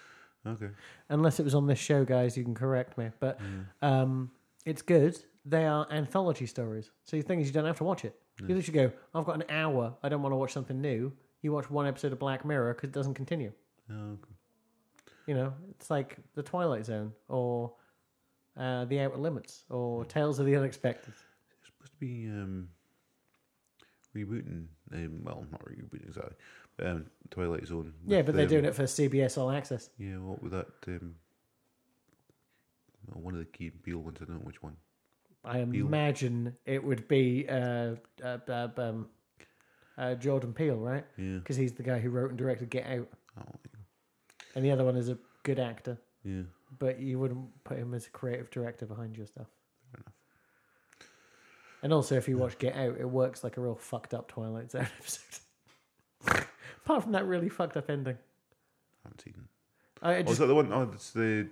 Okay. Unless it was on this show, guys. You can correct me, but um, it's good. They are anthology stories. So the thing is, you don't have to watch it. You literally go, "I've got an hour. I don't want to watch something new." You watch one episode of Black Mirror because it doesn't continue. Oh, okay. You know, it's like The Twilight Zone or uh, The Outer Limits or Tales of the Unexpected. It's supposed to be um, rebooting. Um, well, not rebooting exactly. But, um, Twilight Zone. Yeah, but they're um, doing it for CBS All Access. Yeah, what with that? Um, one of the Key Peele ones. I don't know which one. I Peele. imagine it would be uh, uh, uh, um, uh, Jordan Peele, right? Yeah. Because he's the guy who wrote and directed Get Out, Oh, and the other one is a good actor, yeah. but you wouldn't put him as a creative director behind your stuff. Fair enough. And also, if you watch Get Out, it works like a real fucked up Twilight Zone episode. Apart from that really fucked up ending. I haven't seen. I it Oh, is that the one? Oh, it's the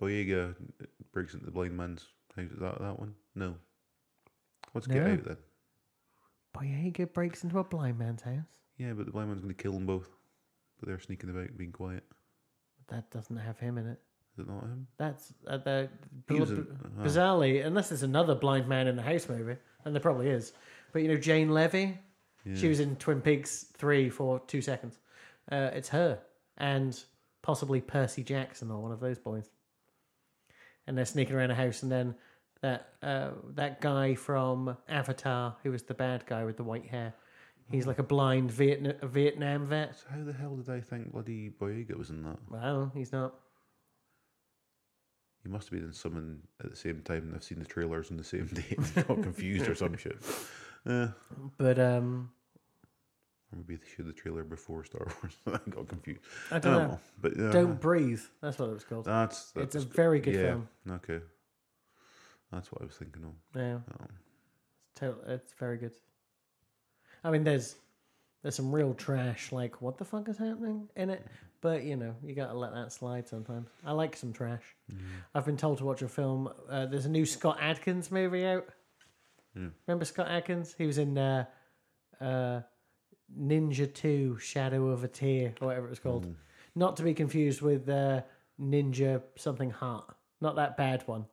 Boyega uh, breaks into the blind man's house. Is that that one? No. What's Get No. Out then? Boyega breaks into a blind man's house. Yeah, but the blind man's going to kill them both. But they're sneaking about, being quiet. That doesn't have him in it. Is it not him? That's uh, the He was in- oh. bizarrely, unless there's another blind man in the house movie, and there probably is. But you know, Jane Levy, she Yeah. was in Twin Peaks three for two seconds. Uh, it's her and possibly Percy Jackson or one of those boys. And they're sneaking around a house, and then that uh, that guy from Avatar, who was the bad guy with the white hair, he's like a blind Vietnam, Vietnam vet. So how the hell did I think bloody Boyega was in that? Well, he's not. He must have been in someone at the same time and I've seen the trailers on the same day and got confused or some shit. Uh, But um, or maybe they showed the trailer before Star Wars and I got confused. I don't know. But uh, Don't breathe. That's what it was called. That's, that's it's a very good yeah, film. Okay. That's what I was thinking of. Yeah, Oh. it's, to- it's very good. I mean, there's there's some real trash, like what the fuck is happening in it. But you know, you gotta let that slide sometimes. I like some trash. I've been told to watch a film. Uh, there's a new Scott Adkins movie out. Remember Scott Adkins? He was in uh, uh, Ninja Two: Shadow of a Tear, or whatever it was called. Not to be confused with uh, Ninja something Heart. Not that bad one.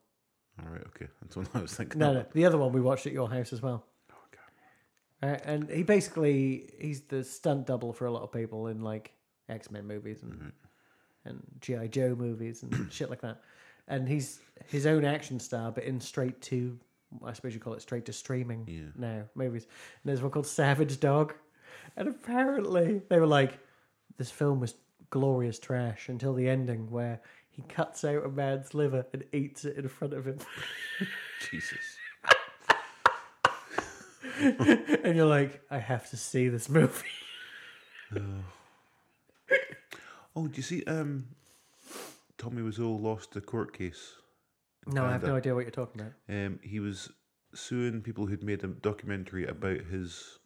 All right, okay. That's what I was thinking. No, no, the other one we watched at your house as well. Uh, and he basically he's the stunt double for a lot of people in like X Men movies and and GI Joe movies and shit like that. And he's his own action star, but in straight to I suppose you call it straight to streaming Yeah. now movies. And there's one called Savage Dog, and apparently they were like, this film was glorious trash until the ending where he cuts out a man's liver and eats it in front of him. Jesus. and you're like, I have to see this movie. Oh, do you see? Um, Tommy Wiseau lost a court case. No, I have no idea what you're talking about. Um, he was suing people who'd made a documentary about his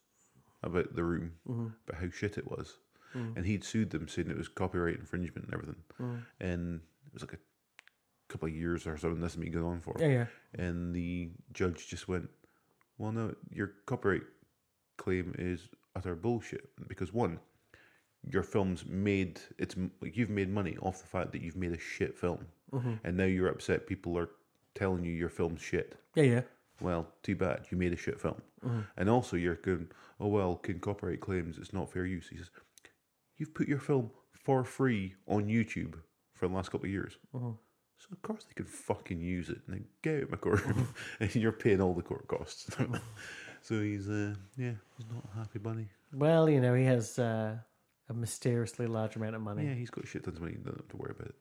about the room, Mm-hmm. about how shit it was, and he'd sued them saying it was copyright infringement and everything. Mm. And it was like a couple of years or so, something. This has been going on for. Yeah, yeah. And the judge just went, "Well, no, your copyright claim is utter bullshit because one, your film's made it's like you've made money off the fact that you've made a shit film, mm-hmm. and now you're upset people are telling you your film's shit. Yeah, yeah. Well, too bad. You made a shit film. Mm-hmm. And also, you're going, oh, well, can copyright claims it's not fair use. He says, you've put your film for free on YouTube for the last couple of years. Mm-hmm. So, of course, they could fucking use it. And then get out of my courtroom. and you're paying all the court costs. so, he's, uh, yeah, he's not a happy bunny. Well, you know, he has uh, a mysteriously large amount of money. Yeah, he's got shit tons of money. He doesn't have to worry about it.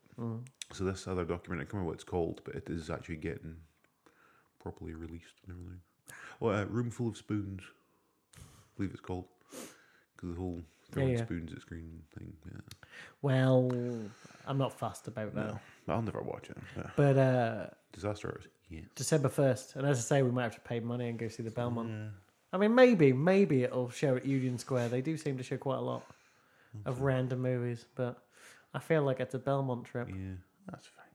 So, this other document, I can't remember what it's called, but it is actually getting properly released and everything. Oh, uh, Room Full of Spoons, I believe it's called. Because the whole throwing yeah. spoons at screen thing. Yeah. Well, I'm not fussed about that. No, I'll never watch it. Yeah. But uh, Disaster Artist, yes. December 1st, and as I say, we might have to pay money and go see the Belmont. I mean, maybe, maybe it'll show at Union Square. They do seem to show quite a lot of random movies, but I feel like it's a Belmont trip. Yeah, that's fine.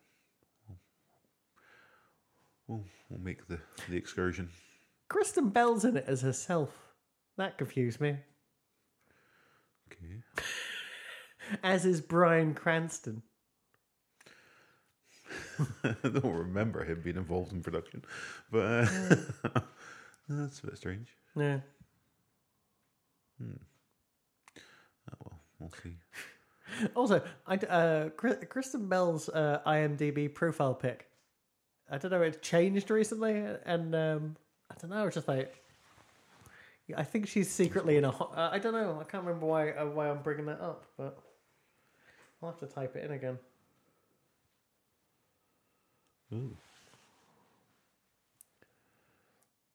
We'll, we'll, we'll make the, the excursion. Kristen Bell's in it as herself. That confused me. Okay. As is Bryan Cranston. I don't remember him being involved in production, but uh, that's a bit strange. Yeah. Hmm. Oh, well, we'll see. Also, I, uh, Kristen Bell's uh, IMDb profile pic. I don't know, it changed recently, and um, I don't know. It's just like I think she's secretly in a. ho- Uh, I don't know. I can't remember why uh, why I'm bringing that up, but I'll have to type it in again. Ooh.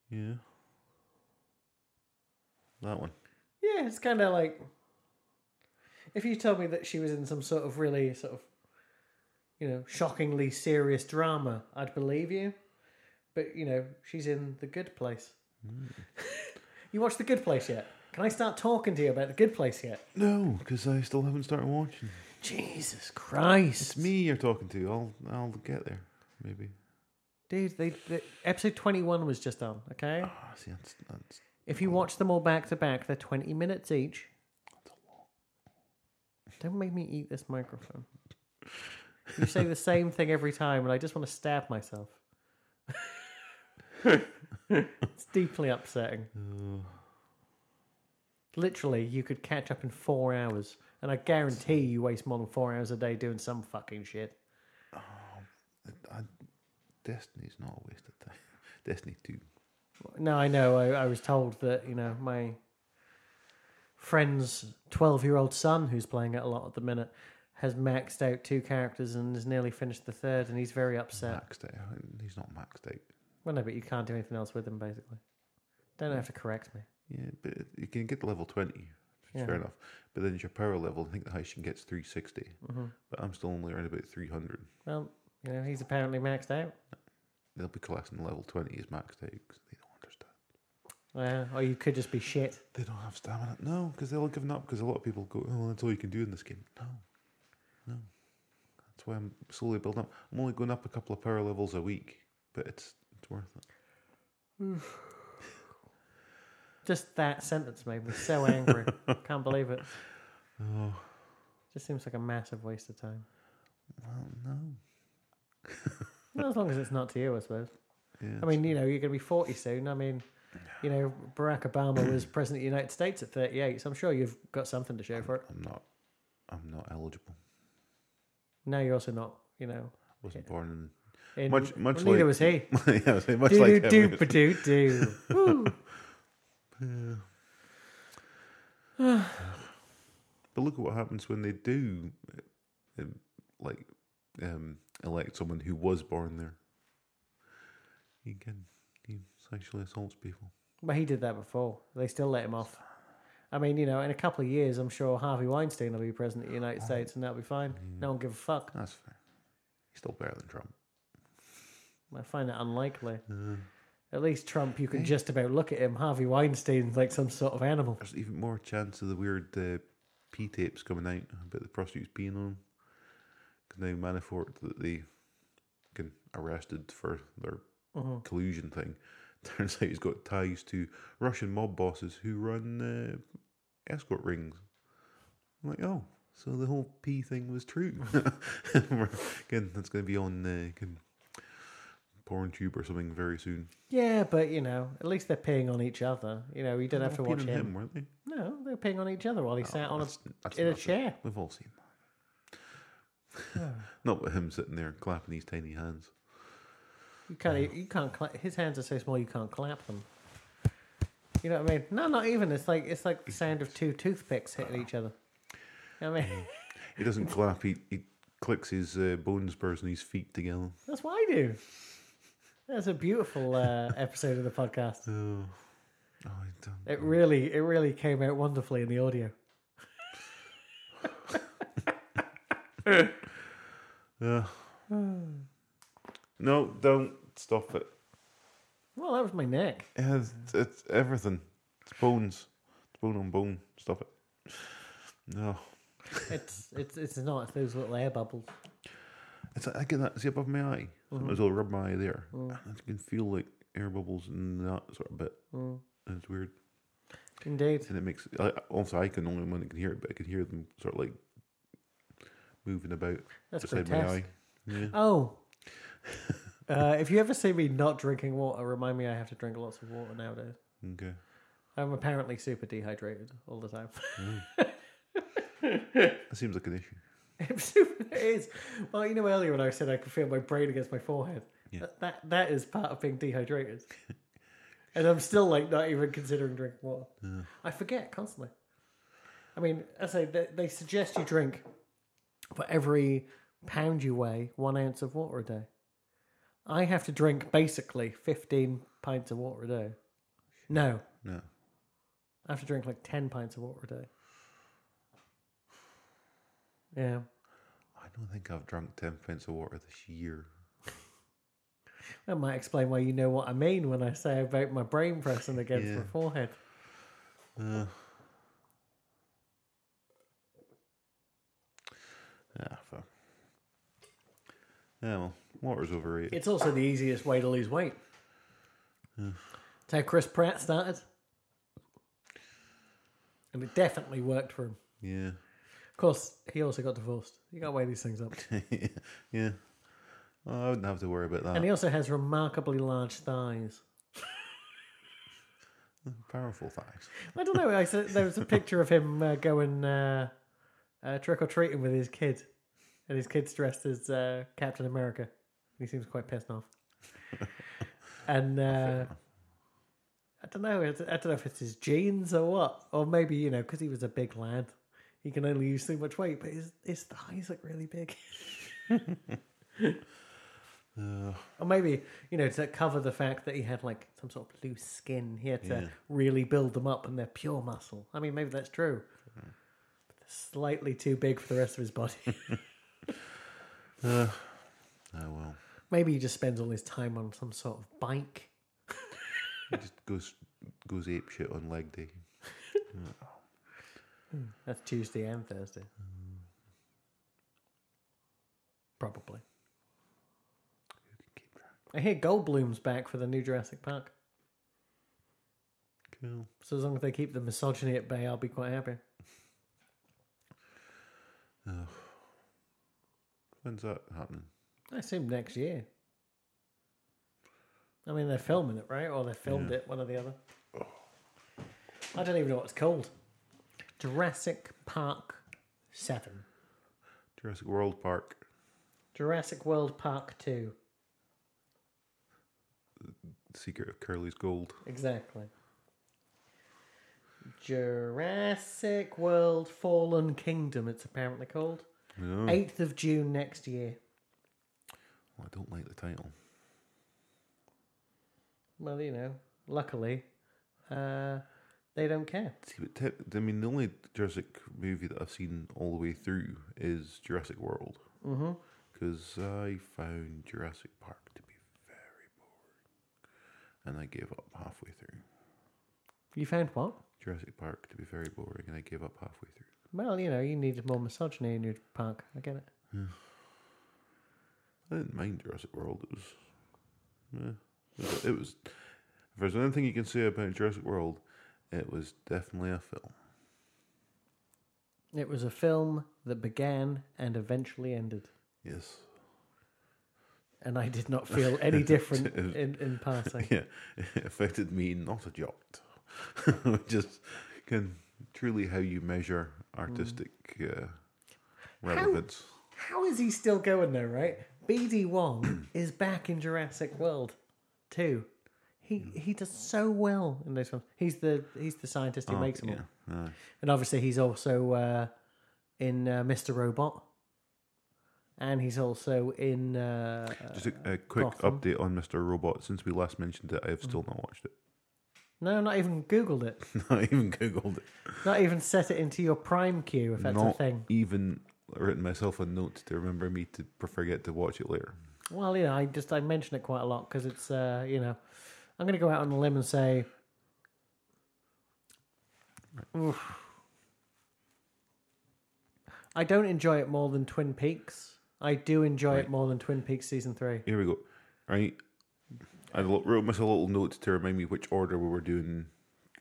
Yeah. That one. Yeah, it's kind of like if you told me that she was in some sort of really sort of you know shockingly serious drama, I'd believe you. But you know, she's in The Good Place. you watched The Good Place yet? Can I start talking to you about The Good Place yet? No, because I still haven't started watching. Jesus Christ, It's me you're talking to. I'll I'll get there. Maybe. dude! They, they episode twenty one was just on. Okay, Ah, see, that's that's if you watch them all back to back, they're twenty minutes each. Don't make me eat this microphone. You say the same thing every time, and I just want to stab myself. It's deeply upsetting. Literally, you could catch up in four hours, and I guarantee you waste more than four hours a day doing some fucking shit. Um, I, Destiny's not a waste of time. Destiny two. No, I know. I, I was told that you know my friend's twelve-year-old son, who's playing it a lot at the minute, has maxed out two characters and has nearly finished the third, and he's very upset. Maxed out. He's not maxed out. Well, no, but you can't do anything else with them, basically. Don't have to correct me. Yeah, but you can get to level twenty. Yeah. Fair enough. But then your power level, I think the highest you can get is three Mm-hmm. But I'm still only around about three hundred. Well, you know, he's apparently maxed out. they'll be collecting level twenty as maxed out because they don't understand. Yeah, or you could just be shit. They don't have stamina. No, because they'll have given up. Because a lot of people go, "Oh, that's all you can do in this game." No, no. That's why I'm slowly building up. I'm only going up a couple of power levels a week, but it's it's worth it. Just that sentence made me so angry. Can't believe it. Oh Just seems like a massive waste of time. well, no. Well, as long as it's not to you, I suppose. Yeah, I mean, you know, you're going to be 40 soon. I mean, you know, Barack Obama was president of the United States at 38, so I'm sure you've got something to show for it. I'm not. I'm not eligible. No, you're also not, you know, Wasn't born Much- much well, neither like- was he. yeah, I was saying, much Do like do do do do. Woo. But look at what happens when they do, um, like, um, elect someone who was born there. He can he sexually assaults people. But he did that before. They still let him off. I mean, you know, in a couple of years, I'm sure Harvey Weinstein will be president of the United States, and that'll be fine. No one give a fuck. That's fair. He's still better than Trump. I find that unlikely. At least Trump, you can just about look at him. Harvey Weinstein's like some sort of animal. There's even more chance of the weird uh, P tapes coming out about the prostitutes peeing on him. Because now Manafort that they can arrested for their collusion thing. Turns out he's got ties to Russian mob bosses who run uh, escort rings. I'm like, oh, so the whole P thing was true. Again, that's going to be on uh, can- PornTube or something very soon. Yeah, but you know, at least they're peeing on each other. You know, you don't have to watch on him. weren't they? No, they're peeing on each other while he sat on a That's- that's in a nothing. chair. We've all seen that. Not with him sitting there clapping his tiny hands. You can't. You can't. Cla- his hands are so small you can't clap them. You know what I mean? No, not even. It's like it's like the sound of two toothpicks hitting each other. You know what I mean, He doesn't clap. He he clicks his uh, bone spurs and his feet together. that's what I do. That's a beautiful uh, episode of the podcast. Oh, oh I don't. It really, it really came out wonderfully in the audio. Yeah. no, don't stop it. Well, that was my neck. It's, it's everything. It's bones. It's bone on bone. Stop it. No. It's it's it's not. It's those little air bubbles. It's I get that. See above my eye. So I might mm-hmm. as well rub my eye there. And I can feel like air bubbles in that sort of bit. And mm. it's weird. Indeed. And it makes. I, also, I can only one that can hear it, but I can hear them sort of like moving about That's beside my eye. Yeah. Oh. Uh, if you ever see me not drinking water, remind me I have to drink lots of water nowadays. Okay. I'm apparently super dehydrated all the time. Mm. That seems like an issue. it is. Well, you know, earlier when I said I could feel my brain against my forehead, Yeah. that, that that is part of being dehydrated. and I'm still like not even considering drinking water. I forget constantly. I mean, I say they, they suggest you drink for every pound you weigh one ounce of water a day. I have to drink basically 15 pints of water a day. No, No. I have to drink like 10 pints of water a day. Yeah. I don't think I've drunk 10 pints of water this year. That might explain why you know what I mean when I say about my brain pressing against Yeah. my forehead. Uh, yeah, fuck. Yeah, well, water's overrated. It's also the easiest way to lose weight. That's how Chris Pratt started. And it definitely worked for him. Yeah. Of course, he also got divorced. You got to weigh these things up. yeah. Oh, I wouldn't have to worry about that. And he also has remarkably large thighs. Powerful thighs. I don't know. I said there was a picture of him uh, going uh, uh, trick or treating with his kid, and his kid's dressed as uh, Captain America. He seems quite pissed off. and uh, I don't know. I don't know if it's his genes or what, or maybe you know because he was a big lad, he can only use so much weight, but his his thighs look really big. Or maybe, you know, to cover the fact that he had like some sort of loose skin, he had to Yeah. really build them up and they're pure muscle. I mean, maybe that's true. But they're slightly too big for the rest of his body. Uh, oh, well. Maybe he just spends all his time on some sort of bike. He just goes goes ape shit on leg day. That's Tuesday and Thursday. Probably. Keep track. I hear Goldblum's back for the new Jurassic Park. Cool. So as long as they keep the misogyny at bay, I'll be quite happy. When's that happening? I assume next year. I mean, they're filming it, right? Or they filmed it, one or the other. I don't even know what it's called. Jurassic Park 7. Jurassic World Park. Jurassic World Park 2. Secret of Curly's Gold. Exactly. Jurassic World Fallen Kingdom, it's apparently called. No, 8th of June next year. I don't like the title. Well, you know, luckily, uh, they don't care. See, but te- I mean, the only Jurassic movie that I've seen all the way through is Jurassic World. Mm-hmm. Because I found Jurassic Park to be very boring. And I gave up halfway through. You found what? Jurassic Park to be very boring, and I gave up halfway through. Well, you know, you needed more misogyny in your park. I get it. I didn't mind Jurassic World. It was, yeah, it was, it was. If there's anything you can say about Jurassic World, it was definitely a film. It was a film that began and eventually ended. Yes. And I did not feel any different in, in passing. Yeah, it affected me not a jot. Just can truly how you measure artistic uh, relevance. How is he still going though, right? BD Wong is back in Jurassic World 2. He he does so well in those films. He's the he's the scientist who Oh, makes them yeah, all. aye. And obviously he's also uh, in uh, Mr. Robot. And he's also in uh, Just a, a quick Gotham. update on Mr. Robot. Since we last mentioned it, I have still not watched it. No, not even Googled it. not even googled it. Not even set it into your Prime queue if that's not a thing. even written myself a note to remember me to forget to watch it later. Well, you know, I just I mention it quite a lot because it's uh, you know, I'm going to go out on a limb and say, Oof. I don't enjoy it more than Twin Peaks. I do enjoy it more than Twin Peaks season three. Here we go. Right. I wrote myself a little note to remind me which order we were doing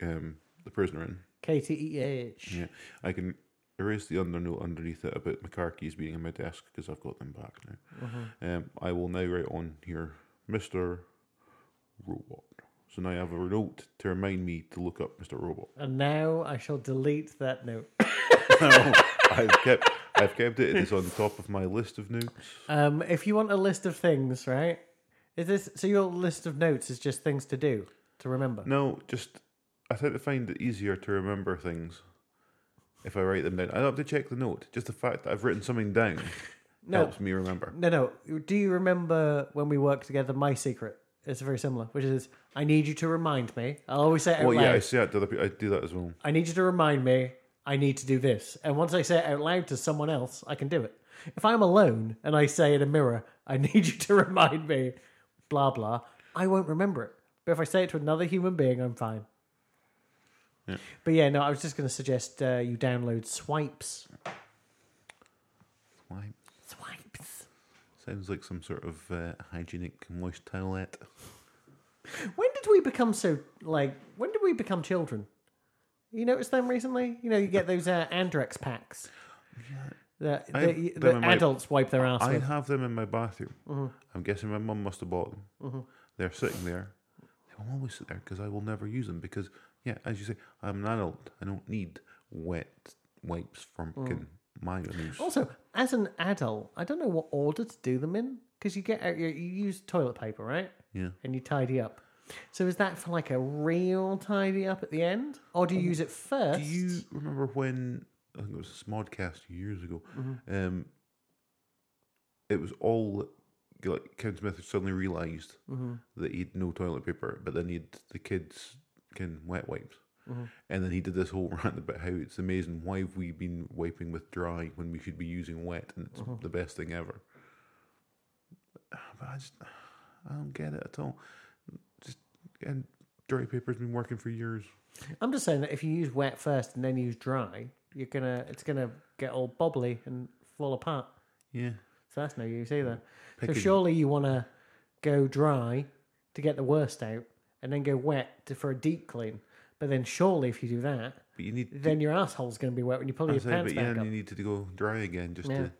um, the prisoner in. K T E H. Yeah, I can erase the under note underneath it about my car keys being in my desk because I've got them back now. Um, I will now write on here, Mister Robot. So now I have a note to remind me to look up Mister Robot. And now I shall delete that note. no, I've kept I've kept it. It's on top of my list of notes. Um, if you want a list of things, right? Is this so? Your list of notes is just things to do to remember. No, just I tend to find it easier to remember things if I write them down. I don't have to check the note. Just the fact that I've written something down No. helps me remember. No, no. Do you remember when we worked together? My secret. It's very similar, which is I need you to remind me. I'll always say it out Well, loud. yeah, I see that to other people. I do that as well. I need you to remind me. I need to do this. And once I say it out loud to someone else, I can do it. If I'm alone and I say in a mirror, I need you to remind me, blah blah, I won't remember it. But if I say it to another human being, I'm fine. But yeah, no, I was just going to suggest uh, you download Swipes. Sounds like some sort of uh, hygienic moist towelette. When did we become so like? When did we become children? You noticed them recently? You know, you get those uh, Andrex packs. That I have the, them the in my- adults wipe their ass I with. have them in my bathroom. I'm guessing my mum must have bought them. They're sitting there. They will always sit there because I will never use them because, yeah, as you say, I'm an adult. I don't need wet wipes from fucking my use. Also, as an adult, I don't know what order to do them in because you get uh, out your, you use toilet paper, right? Yeah. And you tidy up. So is that for like a real tidy up at the end, or do you um, use it first? Do you remember when I think it was a Smodcast years ago? Mm-hmm. Um, it was all like Ken Smith suddenly realized mm-hmm. that he had no toilet paper, but then he had the kids can wet wipes, Mm-hmm. and then he did this whole rant about how it's amazing why have we been wiping with dry when we should be using wet, and it's mm-hmm. the best thing ever. but I just I don't get it at all. Just and dirty paper's been working for years. I'm just saying that if you use wet first and then use dry, you're gonna it's gonna get all bobbly and fall apart. Yeah. So that's no use either. So surely you want to go dry to get the worst out, and then go wet to, for a deep clean. But then surely if you do that, But you need then your asshole's going to be wet when you pull your say, pants but yeah, back and up. you need to go dry again just Yeah. to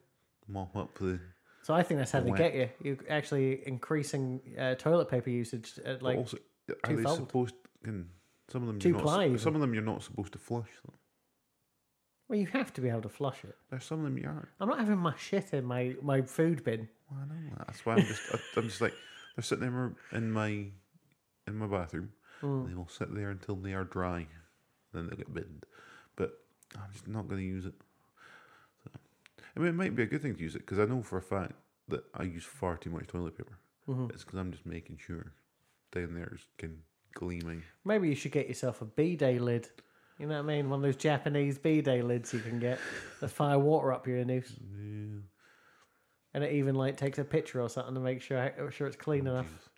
mop up the So I think that's how they Wet. get you. You're actually increasing uh, toilet paper usage at like also, are they twofold. supposed? Can some of them Two you're not, ply even. Some of them you're not supposed to flush. Though. well, you have to be able to flush it. There's some of them you aren't. I'm not having my shit in my, my food bin. Well, I know that. That's why I'm just. I- I'm just like they're sitting there in my in my bathroom. Mm. They will sit there until they are dry, then they'll get binned. But I'm just not going to use it. So, I mean, it might be a good thing to use it because I know for a fact that I use far too much toilet paper. Mm-hmm. It's because I'm just making sure down there is can gleaming. Maybe you should get yourself a bidet lid. You know what I mean? One of those Japanese bidet lids you can get that fire water up your anus. Yeah. And it even like takes a picture or something to make sure sure it's clean enough. Jesus.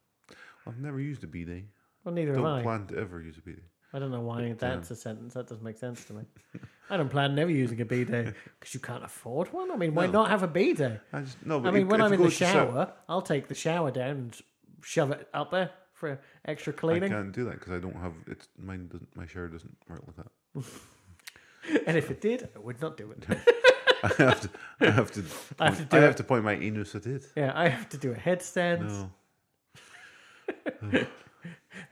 I've never used a bidet. Well, neither Don't have I. plan to ever use a bidet. I don't know why that's a sentence. That doesn't make sense to me. I don't plan never using a bidet because you can't afford one. I mean, why No. not have a bidet? I just no. But I mean, if- when if I'm you in the to shower, I'll take the shower down and shove it up there for extra cleaning. I cleaning. can't do that because I don't have it. Mine doesn't. My shower doesn't work like that. And if it did, I would not do it. I have to. I have to. I have point- to do I it. have to point my anus at it. yeah, I have to do a headstand. No. Oh.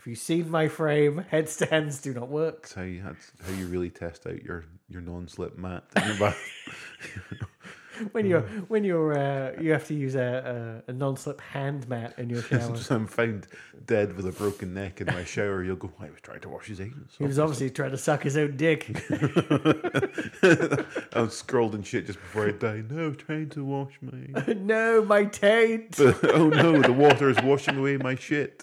If you've seen my frame, headstands do not work. That's how you had how you really test out your your non-slip mat in your bath. When you're when you're uh, you have to use a, a, a non-slip hand mat in your shower. I'm found dead with a broken neck in my shower. You'll go. I was trying to wash his anus. He was obviously trying to suck his own dick. I was scrolled shit just before I died. No, trying to wash my. no, my taint. But, oh no, the water is washing away my shit.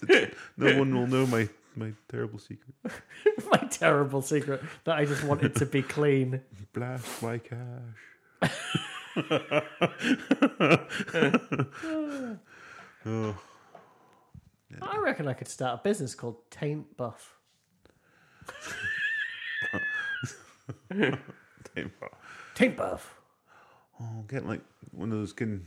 No one will know my my terrible secret. my terrible secret that I just wanted to be clean. Blast my cash. Oh, I reckon I could start a business called Taint Buff. Taint Buff. Taint Buff. Oh, get like one of those skin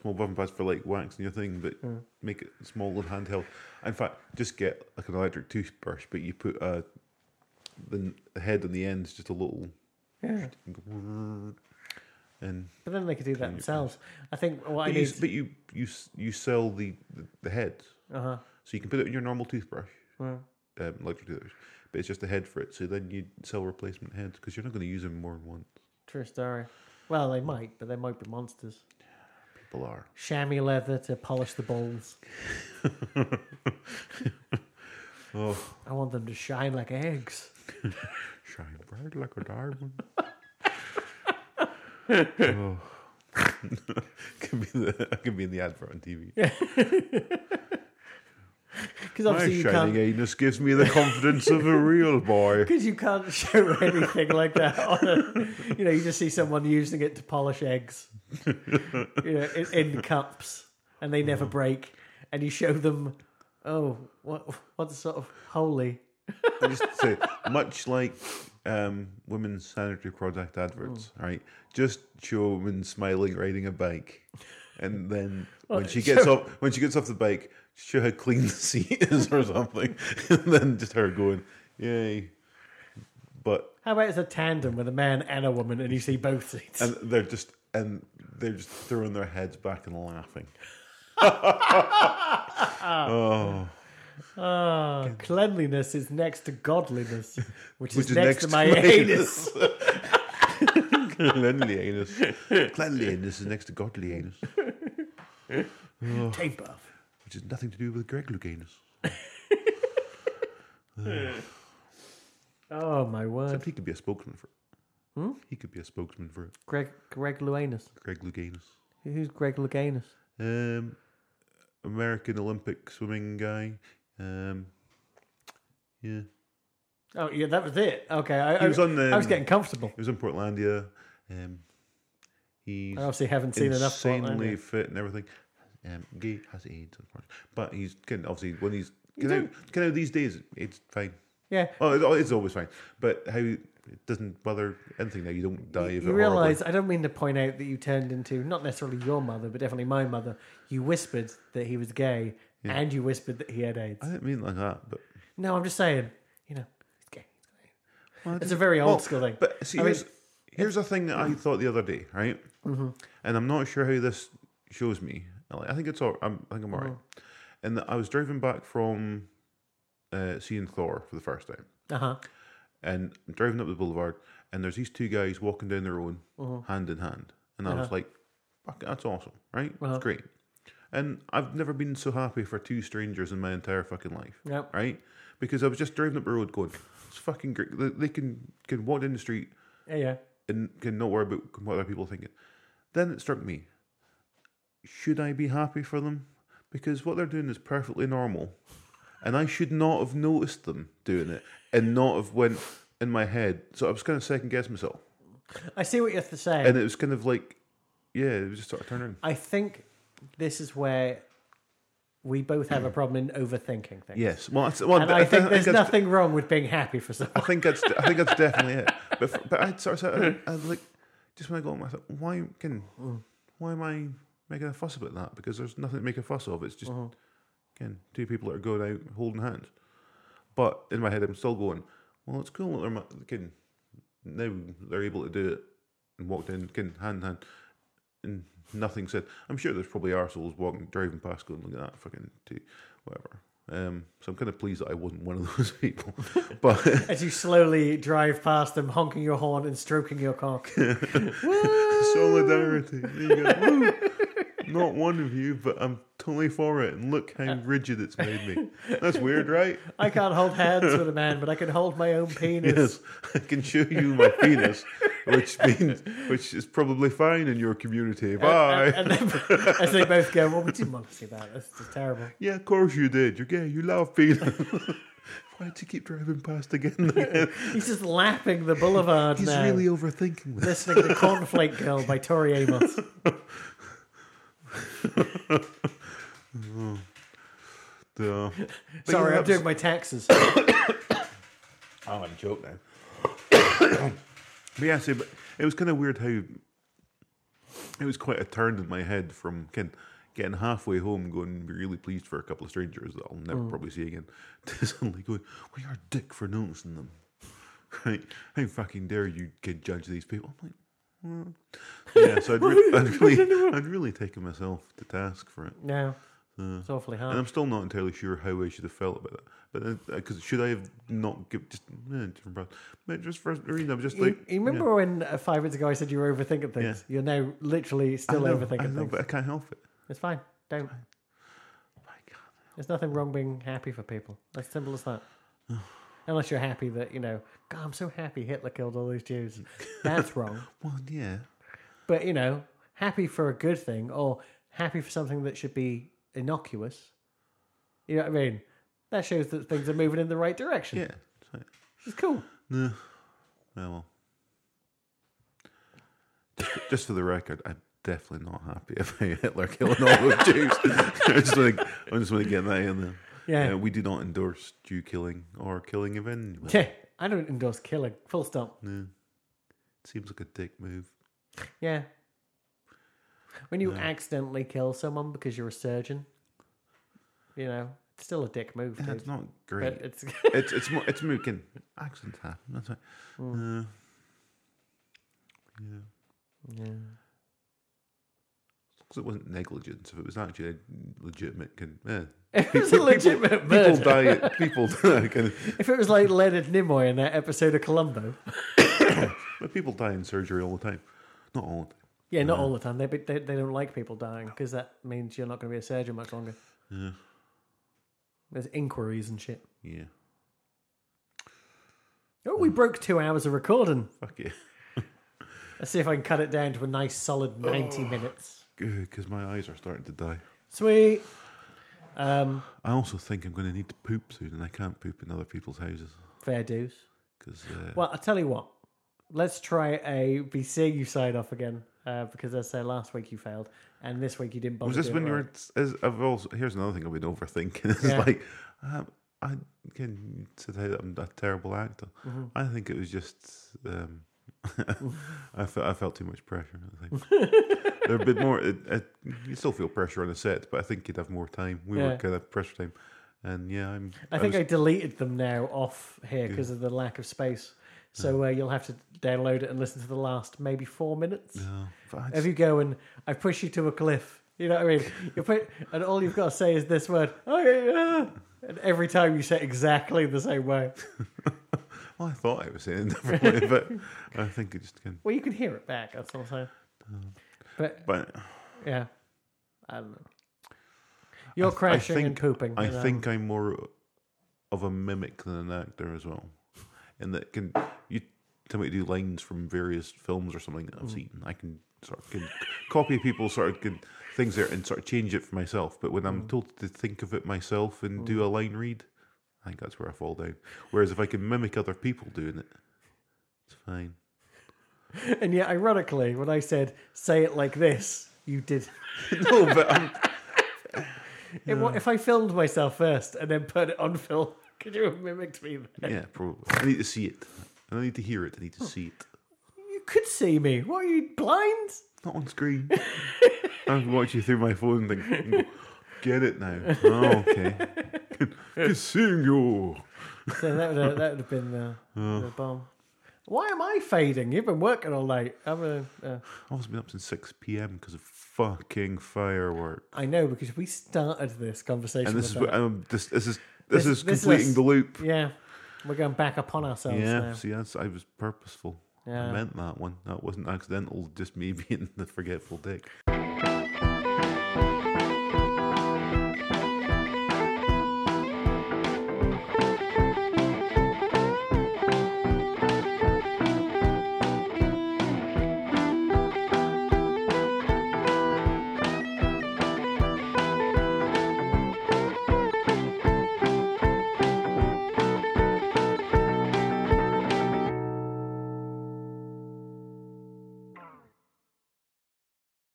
small buffing pads for like waxing your thing, but make it small and handheld. In fact, just get like an electric toothbrush, but you put uh, the head on the ends, just a little, Yeah. And But then they could do that themselves. I think what I but you, need. but you you you sell the the, the head, Uh huh. so you can put it in your normal toothbrush. Well, um, electric toothbrush, but it's just a head for it. So then you sell replacement heads because you're not going to use them more than once. true story. Well, they might, but they might be monsters. People are. Chamois leather to polish the balls. Oh, I want them to shine like eggs. shine bright like a diamond. oh. can be the I can be in the advert on TV. Because My obviously you shining can't. anus gives me the confidence of a real boy. Because you can't show anything like that. On a, you know, you just see someone using it to polish eggs, you know, in, in cups, and they never break. And you show them, oh, what what's sort of holy? I just say, much like um, women's sanitary product adverts, right? Just show a woman smiling riding a bike, and then when she gets off, when she gets off the bike, show how clean the seat is or something, and then just her going, "Yay!" But How about it's a tandem with a man and a woman, and you see both seats? and they're just and they're just throwing their heads back and laughing. oh, Ah, cleanliness is next to godliness, which, is, next, to my anus. Cleanly anus. Cleanly anus is next to godly anus. Taint buff. which has nothing to do with Greg Louganis. Oh my word, Except he could be a spokesman for it. He could be a spokesman for it. Greg Greg Louanus. Greg Louganis. Who's Greg Louganis? Um, American Olympic swimming guy. Um, yeah. Oh yeah, that was it. Okay, I, He was on the- I was getting comfortable. He was in Portlandia. Um, he's I obviously haven't seen enough. insanely fit and everything. um, gay has AIDS, unfortunately. But he's getting obviously when he's can out, can out these days, it's fine. Yeah. Oh, it's always fine. But how it doesn't bother anything now. You don't die of it. You realise, I don't mean to point out that you turned into not necessarily your mother, but definitely my mother. You whispered that he was gay, and you whispered that he had AIDS. I didn't mean like that, but No, I'm just saying, you know, he's gay. Well, I It's a didn't- very old well, school thing. But see, I mean- here's, here's a thing that I thought the other day, right? Mm-hmm. And I'm not sure how this shows me. Like, I think it's all. I'm, I think I'm alright. And that I was driving back from uh, seeing Thor for the first time, Uh huh. and I'm driving up the boulevard, and there's these two guys walking down their own, Mm-hmm. hand in hand, and I was Uh-huh. like, "Fuck, that's awesome, right? Uh-huh. It's great." And I've never been so happy for two strangers in my entire fucking life Yep. right? Because I was just driving up the road going, it's fucking great. They- They can can walk down the street Yeah, yeah. and can not worry about what other people are thinking. Then it struck me, should I be happy for them? Because what they're doing is perfectly normal, and I should not have noticed them doing it and not have went in my head. So I was kind of second guessing myself, I see what you're saying. and it was kind of like, yeah, it was just sort of turning. I think this is where we both have a mm. problem in overthinking things. Yes, well, that's, well And I think there's that's- nothing wrong with being happy for I think that's I think that's definitely it. But for, but I sort of said, I, I like just when I got home, I thought, why can mm. why am I making a fuss about that? Because there's nothing to make a fuss of. It's just mm-hmm. again two people that are going out holding hands. But in my head, I'm still going. Well, it's cool that they're now they're able to do it and walked in can hand in hand and nothing said. I'm sure there's probably arseholes walking driving past going look at that fucking two whatever. Um, so I'm kind of pleased that I wasn't one of those people. But As you slowly drive past them, honking your horn and stroking your cock. Solidarity. There you go. Not one of you, but I'm totally for it. And look how rigid it's made me. That's weird, right? I can't hold hands with a man, but I can hold my own penis. Yes, I can show you my penis, which means which is probably fine in your community. Bye. And, and then, as they both go, well, we didn't want to see that. That's just terrible. yeah, of course you did. You're gay. You love penis. Why'd you keep driving past again? He's just lapping the boulevard He's now, really overthinking this. listening to Cornflake Girl by Tori Amos. So, but Sorry, I'm that doing my taxes. I'm a joke now. but yeah, see, but it was kind of weird how it was quite a turn in my head from kind getting halfway home, going be really pleased for a couple of strangers that I'll never probably see again, to suddenly going, "Well, you're a dick for noticing them." Right? How fucking dare you kid judge these people? I'm like, well. yeah. So I'd, re- I'd really, I'd really taken myself to task for it. No, it's awfully hard. And. I'm still not entirely sure how I should have felt about that. But because should I have not give just eh, different path? But just for a reason, I'm just You, like. you remember when uh, five minutes ago I said you were overthinking things? You're now literally still I know, overthinking I know, things. but I can't help it. It's fine. Don't. My God. There's nothing wrong being happy for people. As simple as that. Unless you're happy that, you know, God, I'm so happy Hitler killed all those Jews. That's wrong. Well, yeah. But, you know, happy for a good thing or happy for something that should be innocuous. You know what I mean? That shows that things are moving in the right direction. Yeah. fine. It's cool. No. Oh, well. Just, just for the record, I'm definitely not happy about Hitler killing all those Jews. I just want to, I just want to get that in there. Yeah. Uh, we do not endorse Jew killing or killing of anyone. Yeah. I don't endorse killing. Full stop. No. Seems like a dick move. Yeah. When you accidentally kill someone because you're a surgeon, you know, it's still a dick move, dude. That's not great. But it's it's it's mo- it's mooking. Accidents happen. That's right. Uh, yeah. yeah. Because it wasn't negligence. If it was actually a legitimate, can eh. If it was a legitimate people murder. die. People die. Kind of, If it was like Leonard Nimoy in that episode of Columbo, but people die in surgery all the time. Not all the time. Yeah, not all the time. They they, they don't like people dying because that means you're not going to be a surgeon much longer. Yeah. There's inquiries and shit. Yeah. Oh, we broke two hours of recording. Fuck yeah. Let's see if I can cut it down to a nice solid ninety minutes. Good, because my eyes are starting to die. Sweet. Um, I also think I'm going to need to poop soon, and I can't poop in other people's houses fair dues. because uh, Well, I'll tell you what. Let's try a be seeing you sign off again. Uh, because as I say, last week you failed, and this week you didn't bother. Was this when you were? I've also here's another thing I've been overthinking. It's Yeah. like um, I can say that I'm a terrible actor. Mm-hmm. I think it was just um, I felt I felt too much pressure. I think there'd been more. It, it, you still feel pressure on a set, but I think you'd have more time. We Yeah. were kind of pressure time, and yeah, I'm. I think I was- deleted them now off here because of the lack of space. So uh, you'll have to download it and listen to the last maybe four minutes. No, but If you go and I push you to a cliff, you know what I mean? You put and all you've got to say is this word. Oh yeah. And every time you say it exactly the same way. well, I thought I was saying it differently, but I think it just can. Well, you can hear it back. That's all I'm saying. But But yeah, I don't know. You're crashing and pooping. I you know. think I'm more of a mimic than an actor as well. And that can you tell me to do lines from various films or something that I've Mm. seen. I can sort of can copy people sort of can things there and sort of change it for myself. But when Mm. I'm told to think of it myself and do a line read, I think that's where I fall down. Whereas if I can mimic other people doing it, it's fine. And yet, ironically, when I said say it like this, you did. no, but I'm, It, if I filmed myself first and then put it on film, could you have mimicked me? Then? yeah, probably. I need to see it. I need to hear it. I need to see it. You could see me. What are you blind? Not on screen. I can watch you through my phone and think, get it now. Oh, okay. Good seeing you. So that would have, that would have been the, the bomb. Why am I fading? You've been working all night. I'm a, uh, I've also been up since 6 p.m. because of fucking fireworks. I know because we started this conversation. And this is what um, this, this is this, This- is this completing is- the loop. Yeah, we're going back upon ourselves Yeah, now. see, that's, I was purposeful. Yeah. I meant that one. That wasn't accidental, just me being the forgetful dick.